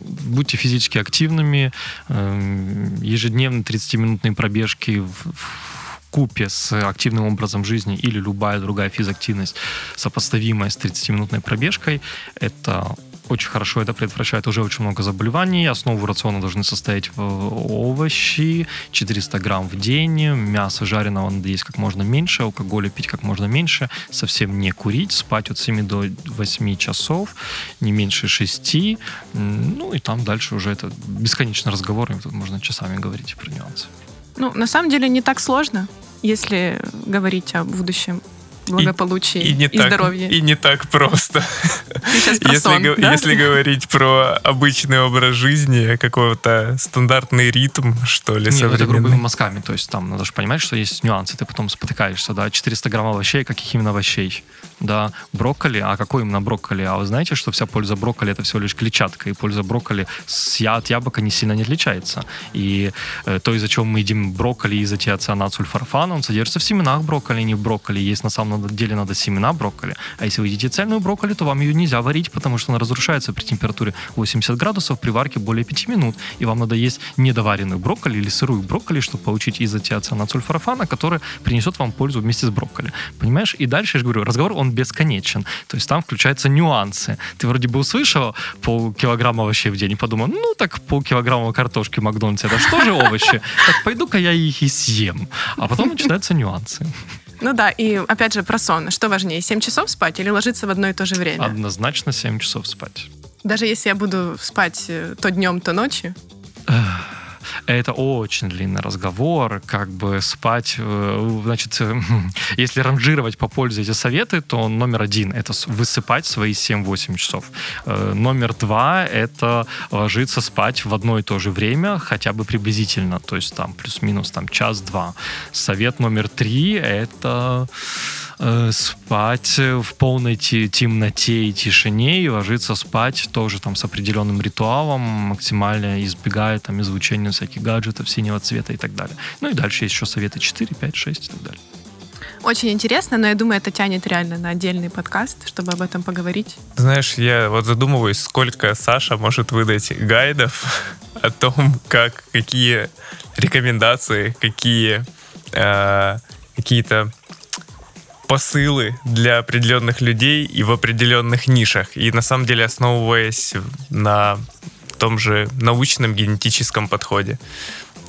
Будьте физически активными, эм, ежедневно 30-минутные пробежки в купе с активным образом жизни или любая другая физактивность, сопоставимая с 30-минутной пробежкой, это очень хорошо это предотвращает уже очень много заболеваний. Основу рациона должны состоять в овощи, 400 грамм в день, мясо жареного надо есть как можно меньше, алкоголя пить как можно меньше, совсем не курить, спать от 7 до 8 часов, не меньше 6. М, Ну и там дальше уже это бесконечный разговор, и тут можно часами говорить про нюансы. Ну, на самом деле не так сложно, если говорить о будущем благополучии и, И не, так, здоровье. и не так просто. Про Если, сон, да? если говорить про обычный образ жизни, какой-то стандартный ритм, что ли, Нет, ну, это грубыми мазками. То есть там надо же понимать, что есть нюансы. Ты потом спотыкаешься, да. 400 грамм овощей, каких именно овощей? Да, брокколи. А какой именно брокколи? А вы знаете, что вся польза брокколи это всего лишь клетчатка, и польза брокколи с я от яблока не сильно не отличается. И э, то, из-за чего мы едим брокколи, из-за тиоцианат сульфорфана, он содержится в семенах брокколи, не в брокколи. Есть на самом деле надо семена брокколи. А если вы едите цельную брокколи, то вам ее нельзя варить, потому что она разрушается при температуре 80 градусов при варке более 5 минут. И вам надо есть недоваренную брокколи или сырую брокколи, чтобы получить изотиоцианат сульфорфана, который принесет вам пользу вместе с брокколи. Понимаешь? И дальше, я же говорю, разговор, он бесконечен. То есть там включаются нюансы. Ты вроде бы услышал полкилограмма овощей в день и подумал, ну так полкилограмма картошки в Макдональдсе, это что же овощи? Так пойду-ка я их и съем. А потом начинаются нюансы. Ну да, и опять же про сон. Что важнее, 7 часов спать или ложиться в одно и то же время? Однозначно 7 часов спать. Даже если я буду спать э, то днем, то ночью? Это очень длинный разговор, как бы спать, э, значит, э, если ранжировать по пользе эти советы, то номер один — это высыпать свои 7-8 часов. Э, Номер два — это ложиться спать в одно и то же время, хотя бы приблизительно, то есть там плюс-минус там час-два. Совет номер три — это спать в полной те- темноте и тишине и ложиться спать тоже там с определенным ритуалом, максимально избегая там излучения гаджетов синего цвета и так далее. Ну и дальше есть еще советы 4, 5, 6 и так далее. Очень интересно, но я думаю, это тянет реально на отдельный подкаст, чтобы об этом поговорить. Знаешь, я вот задумываюсь, сколько Саша может выдать гайдов о том, как, какие рекомендации, какие э, какие-то посылы для определенных людей и в определенных нишах. И на самом деле основываясь на том же научном генетическом подходе.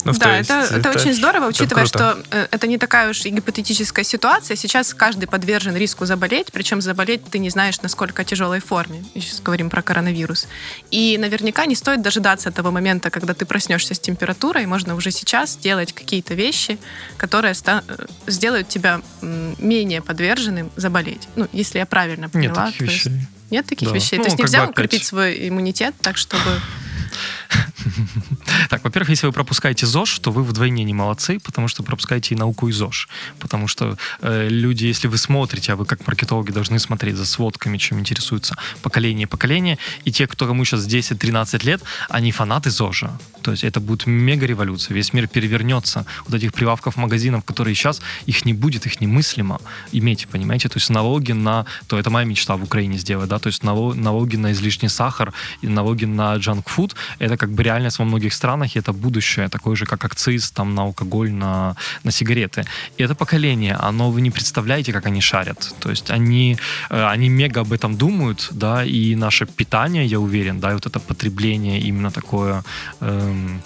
Ну, да, есть это, это очень здорово, учитывая, круто. что э, это не такая уж и гипотетическая ситуация. Сейчас каждый подвержен риску заболеть, причем заболеть ты не знаешь, насколько тяжелой форме. Сейчас говорим про коронавирус. И наверняка не стоит дожидаться того момента, когда ты проснешься с температурой. Можно уже сейчас делать какие-то вещи, которые ста- э, сделают тебя менее подверженным заболеть. Ну, если я правильно Нет поняла. таких то есть- вещей. Нет таких Да. вещей. Ну, То есть как нельзя бы опять- укрепить свой иммунитет так, чтобы... Так, во-первых, если вы пропускаете ЗОЖ, то вы вдвойне не молодцы, потому что пропускаете и науку, и ЗОЖ. Потому что э, люди, если вы смотрите, а вы как маркетологи должны смотреть за сводками, чем интересуются поколение поколение, и те, кто кому сейчас 10-13 лет, они фанаты ЗОЖа. То есть это будет мега-революция. Весь мир перевернется. Вот этих прилавков магазинов, которые сейчас, их не будет, их немыслимо иметь, понимаете? То есть налоги на... То это моя мечта в Украине сделать, да? То есть нало- налоги на излишний сахар и налоги на джанк-фуд, это как бы реальность во многих странах, и это будущее, такое же, как акциз там на алкоголь, на, на сигареты. И это поколение, оно, вы не представляете, как они шарят. То есть они, э, они мега об этом думают, да, и наше питание, я уверен, да, и вот это потребление именно такое... эм,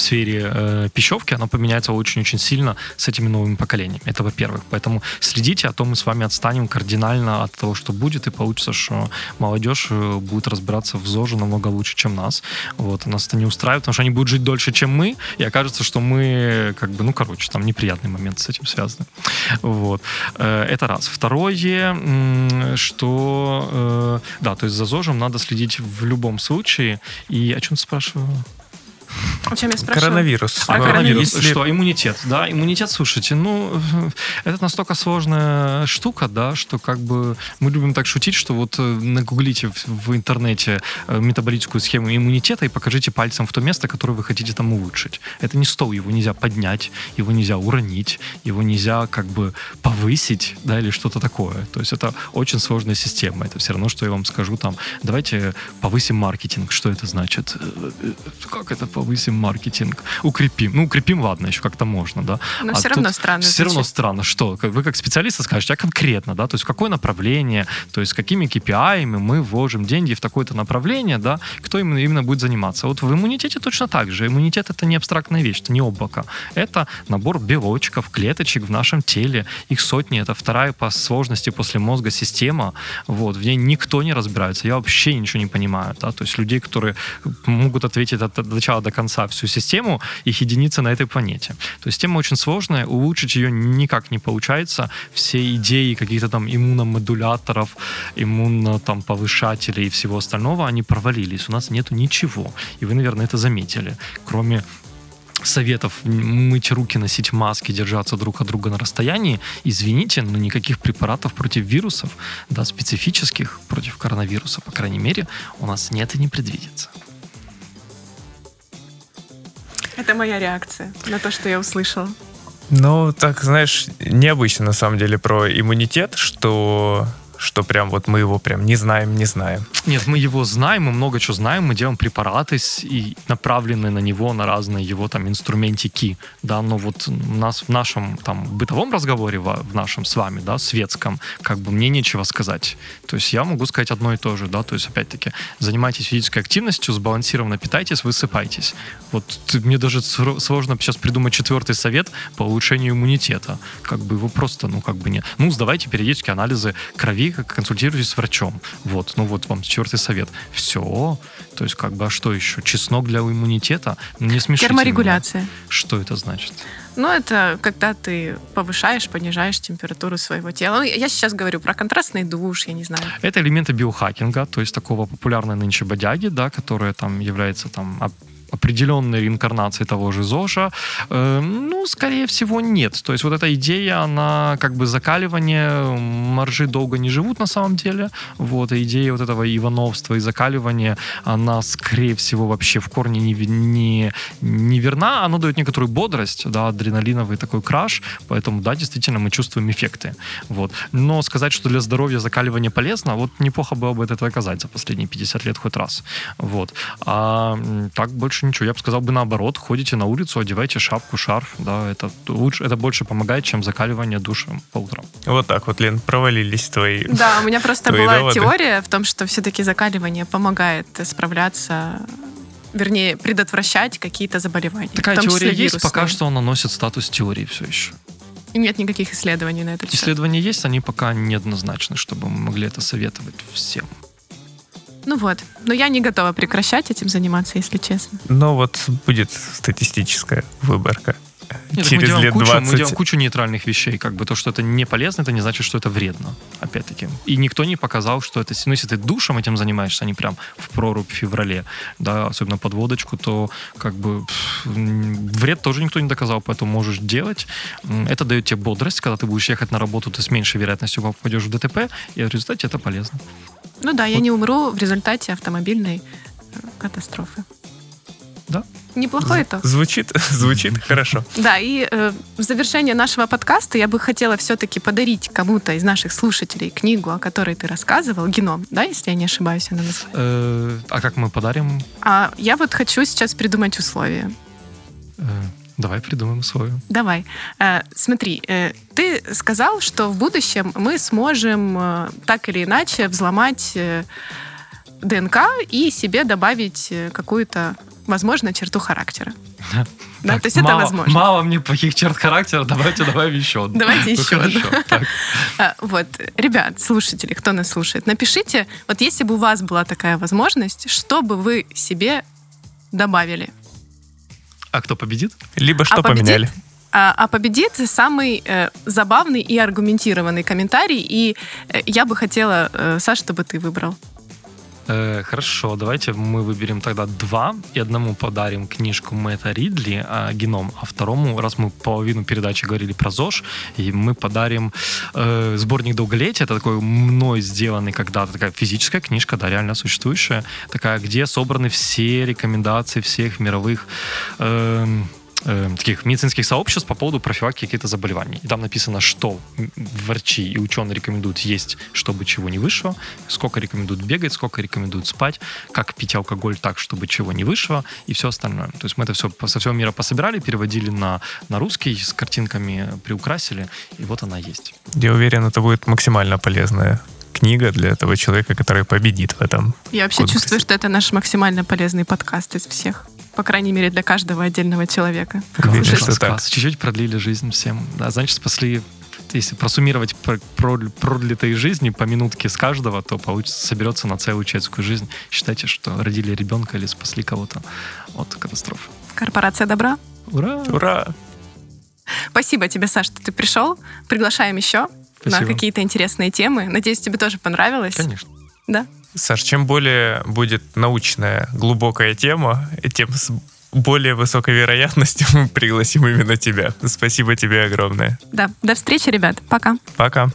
в сфере э, пищевки, оно поменяется очень-очень сильно с этими новыми поколениями. Это во-первых. Поэтому следите, а то мы с вами отстанем кардинально от того, что будет, и получится, что молодежь э, будет разбираться в ЗОЖе намного лучше, чем нас. Вот. Нас это не устраивает, потому что они будут жить дольше, чем мы, и окажется, что мы, как бы, ну, короче, там неприятный момент с этим связаны. Вот. Э, Это раз. Второе, что, э, да, то есть за ЗОЖем надо следить в любом случае. И о чем ты спрашивала? О чем я спрашиваю? Коронавирус. А Ну, коронавирус, если- Что, иммунитет, да, иммунитет, слушайте, ну, это настолько сложная штука, да, что как бы мы любим так шутить, что вот э, нагуглите в, в интернете э, метаболическую схему иммунитета и покажите пальцем в то место, которое вы хотите там улучшить. Это не стол, его нельзя поднять, его нельзя уронить, его нельзя как бы повысить, да, или что-то такое. То есть это очень сложная система. Это все равно, что я вам скажу там, давайте повысим маркетинг. Что это значит? Э, Как это повысим маркетинг? Укрепим. Ну, укрепим, ладно, еще как-то можно, да. Но А все равно странно. Все равно странно. Что? Вы как специалисты скажете, а конкретно, да? То есть какое направление, то есть какими KPI мы вложим деньги в такое-то направление, да? Кто именно, именно будет заниматься? Вот в иммунитете точно так же. Иммунитет это не абстрактная вещь, это не облако. Это набор белочков, клеточек в нашем теле. Их сотни. Это вторая по сложности после мозга система. Вот. В ней никто не разбирается. Я вообще ничего не понимаю. Да? То есть людей, которые могут ответить от, от начала до конца всю систему, их единицы на этой планете. То есть система очень сложная, улучшить ее никак не получается. Все идеи каких-то там иммуномодуляторов, повышателей и всего остального, они провалились. У нас нету ничего. И вы, наверное, это заметили. Кроме советов мыть руки, носить маски, держаться друг от друга на расстоянии, извините, но никаких препаратов против вирусов, да, специфических против коронавируса, по крайней мере, у нас нет и не предвидится. Это моя реакция на то, что я услышала. Ну, так, знаешь, необычно на самом деле про иммунитет, что что прям вот мы его прям не знаем, не знаем. Нет, мы его знаем, мы много чего знаем, мы делаем препараты и направленные на него, на разные его там инструментики, да, но вот у нас в нашем там бытовом разговоре, в, нашем с вами, да, светском, как бы мне нечего сказать. То есть я могу сказать одно и то же, да, то есть опять-таки занимайтесь физической активностью, сбалансированно питайтесь, высыпайтесь. Вот мне даже сложно сейчас придумать четвертый совет по улучшению иммунитета. Как бы его просто, ну, как бы нет. Ну, сдавайте периодические анализы крови, как консультируйтесь с врачом. Вот, ну вот вам четвертый совет. Все. То есть, как бы, а что еще? Чеснок для иммунитета? Не смешите Терморегуляция. меня. Что это значит? Ну, это когда ты повышаешь, понижаешь температуру своего тела. Ну, я сейчас говорю про контрастный душ, я не знаю. Это элементы биохакинга, то есть такого популярной нынче бодяги, да, которая там является там оп- определенной реинкарнацией того же ЗОЖа, Э, ну, скорее всего, нет. То есть вот эта идея, она как бы закаливание, моржи долго не живут на самом деле, вот, и идея вот этого ивановства и закаливания, она, скорее всего, вообще в корне не, не, не верна, она дает некоторую бодрость, да, адреналиновый такой краш, поэтому, да, действительно, мы чувствуем эффекты, вот. Но сказать, что для здоровья закаливание полезно, вот неплохо было бы от этого оказать за последние 50 лет хоть раз, вот. А так больше ничего. Я бы сказал бы наоборот, ходите на улицу, одевайте шапку, шарф, да, это лучше, это больше помогает, чем закаливание душем по утрам. Вот так вот, Лен, провалились твои. Да, у меня просто была доводы. теория в том, что все-таки закаливание помогает справляться вернее, предотвращать какие-то заболевания. Такая теория есть, пока что она носит статус теории все еще. И нет никаких исследований на этот счет. Исследования есть, они пока неоднозначны, чтобы мы могли это советовать всем. Ну вот. Но я не готова прекращать этим заниматься, если честно. Но вот будет статистическая выборка. Нет, так мы Через делаем, лет кучу, 20. мы делаем кучу нейтральных вещей. Как бы то, что это не полезно, это не значит, что это вредно. Опять-таки. И никто не показал, что это... Ну, если ты душем этим занимаешься, а не прям в прорубь в феврале, да, особенно под водочку, то как бы пф, м, вред тоже никто не доказал, поэтому можешь делать. Это дает тебе бодрость. Когда ты будешь ехать на работу, ты с меньшей вероятностью попадешь в ДТП, и в результате это полезно. Ну да, я не умру в результате автомобильной э, катастрофы. Да. Неплохой итог. Звучит, звучит хорошо. Да, и э, в завершение нашего подкаста я бы хотела все-таки подарить кому-то из наших слушателей книгу, о которой ты рассказывал, «Геном», да, если я не ошибаюсь, она называется. Э, А как мы подарим? А я вот хочу сейчас придумать условия. Э, Давай придумаем свою. Давай. Э, смотри, э, ты сказал, что в будущем мы сможем э, так или иначе взломать э, ДНК и себе добавить какую-то, возможно, черту характера. Да, Так, то есть это мало, возможно. Мало мне плохих черт характера, давайте добавим еще. одну. Давайте Ну, еще одну. А, Вот, ребят, слушатели, кто нас слушает, напишите, вот если бы у вас была такая возможность, что бы вы себе добавили? А кто победит? Либо что А победит? поменяли. А, а победит самый э, забавный и аргументированный комментарий, и э, я бы хотела, э, Саш, чтобы ты выбрал. Э, хорошо, давайте мы выберем тогда два, и одному подарим книжку Мэтта Ридли а, «Геном», а второму, раз мы половину передачи говорили про ЗОЖ, и мы подарим э, сборник долголетия, это такой мной сделанный когда-то, такая физическая книжка, да, реально существующая, такая, где собраны все рекомендации всех мировых эм, э, таких медицинских сообществ по поводу профилактики каких-то заболеваний. И там написано, что врачи и ученые рекомендуют есть, чтобы чего не вышло, сколько рекомендуют бегать, сколько рекомендуют спать, как пить алкоголь так, чтобы чего не вышло, и все остальное. То есть мы это все со всего мира пособирали, переводили на, на русский, с картинками приукрасили, и вот она есть. Я уверен, это будет максимально полезная книга для того человека, который победит в этом. Я вообще Конкурсе. чувствую, что это наш максимально полезный подкаст из всех. По крайней мере, для каждого отдельного человека. Класс, так. класс. Чуть-чуть продлили жизнь всем. Да, значит, спасли если просуммировать про- про- продлитые жизни по минутке с каждого, то получится, соберется на целую человеческую жизнь. Считайте, что родили ребенка или спасли кого-то от катастрофы. Корпорация добра. Ура! Ура! Спасибо тебе, Саш, что ты пришел. Приглашаем еще на Спасибо. какие-то интересные темы. Надеюсь, тебе тоже понравилось. Конечно. Да. Саш, чем более будет научная, глубокая тема, тем с более высокой вероятностью мы пригласим именно тебя. Спасибо тебе огромное. Да. До встречи, ребят. Пока. Пока.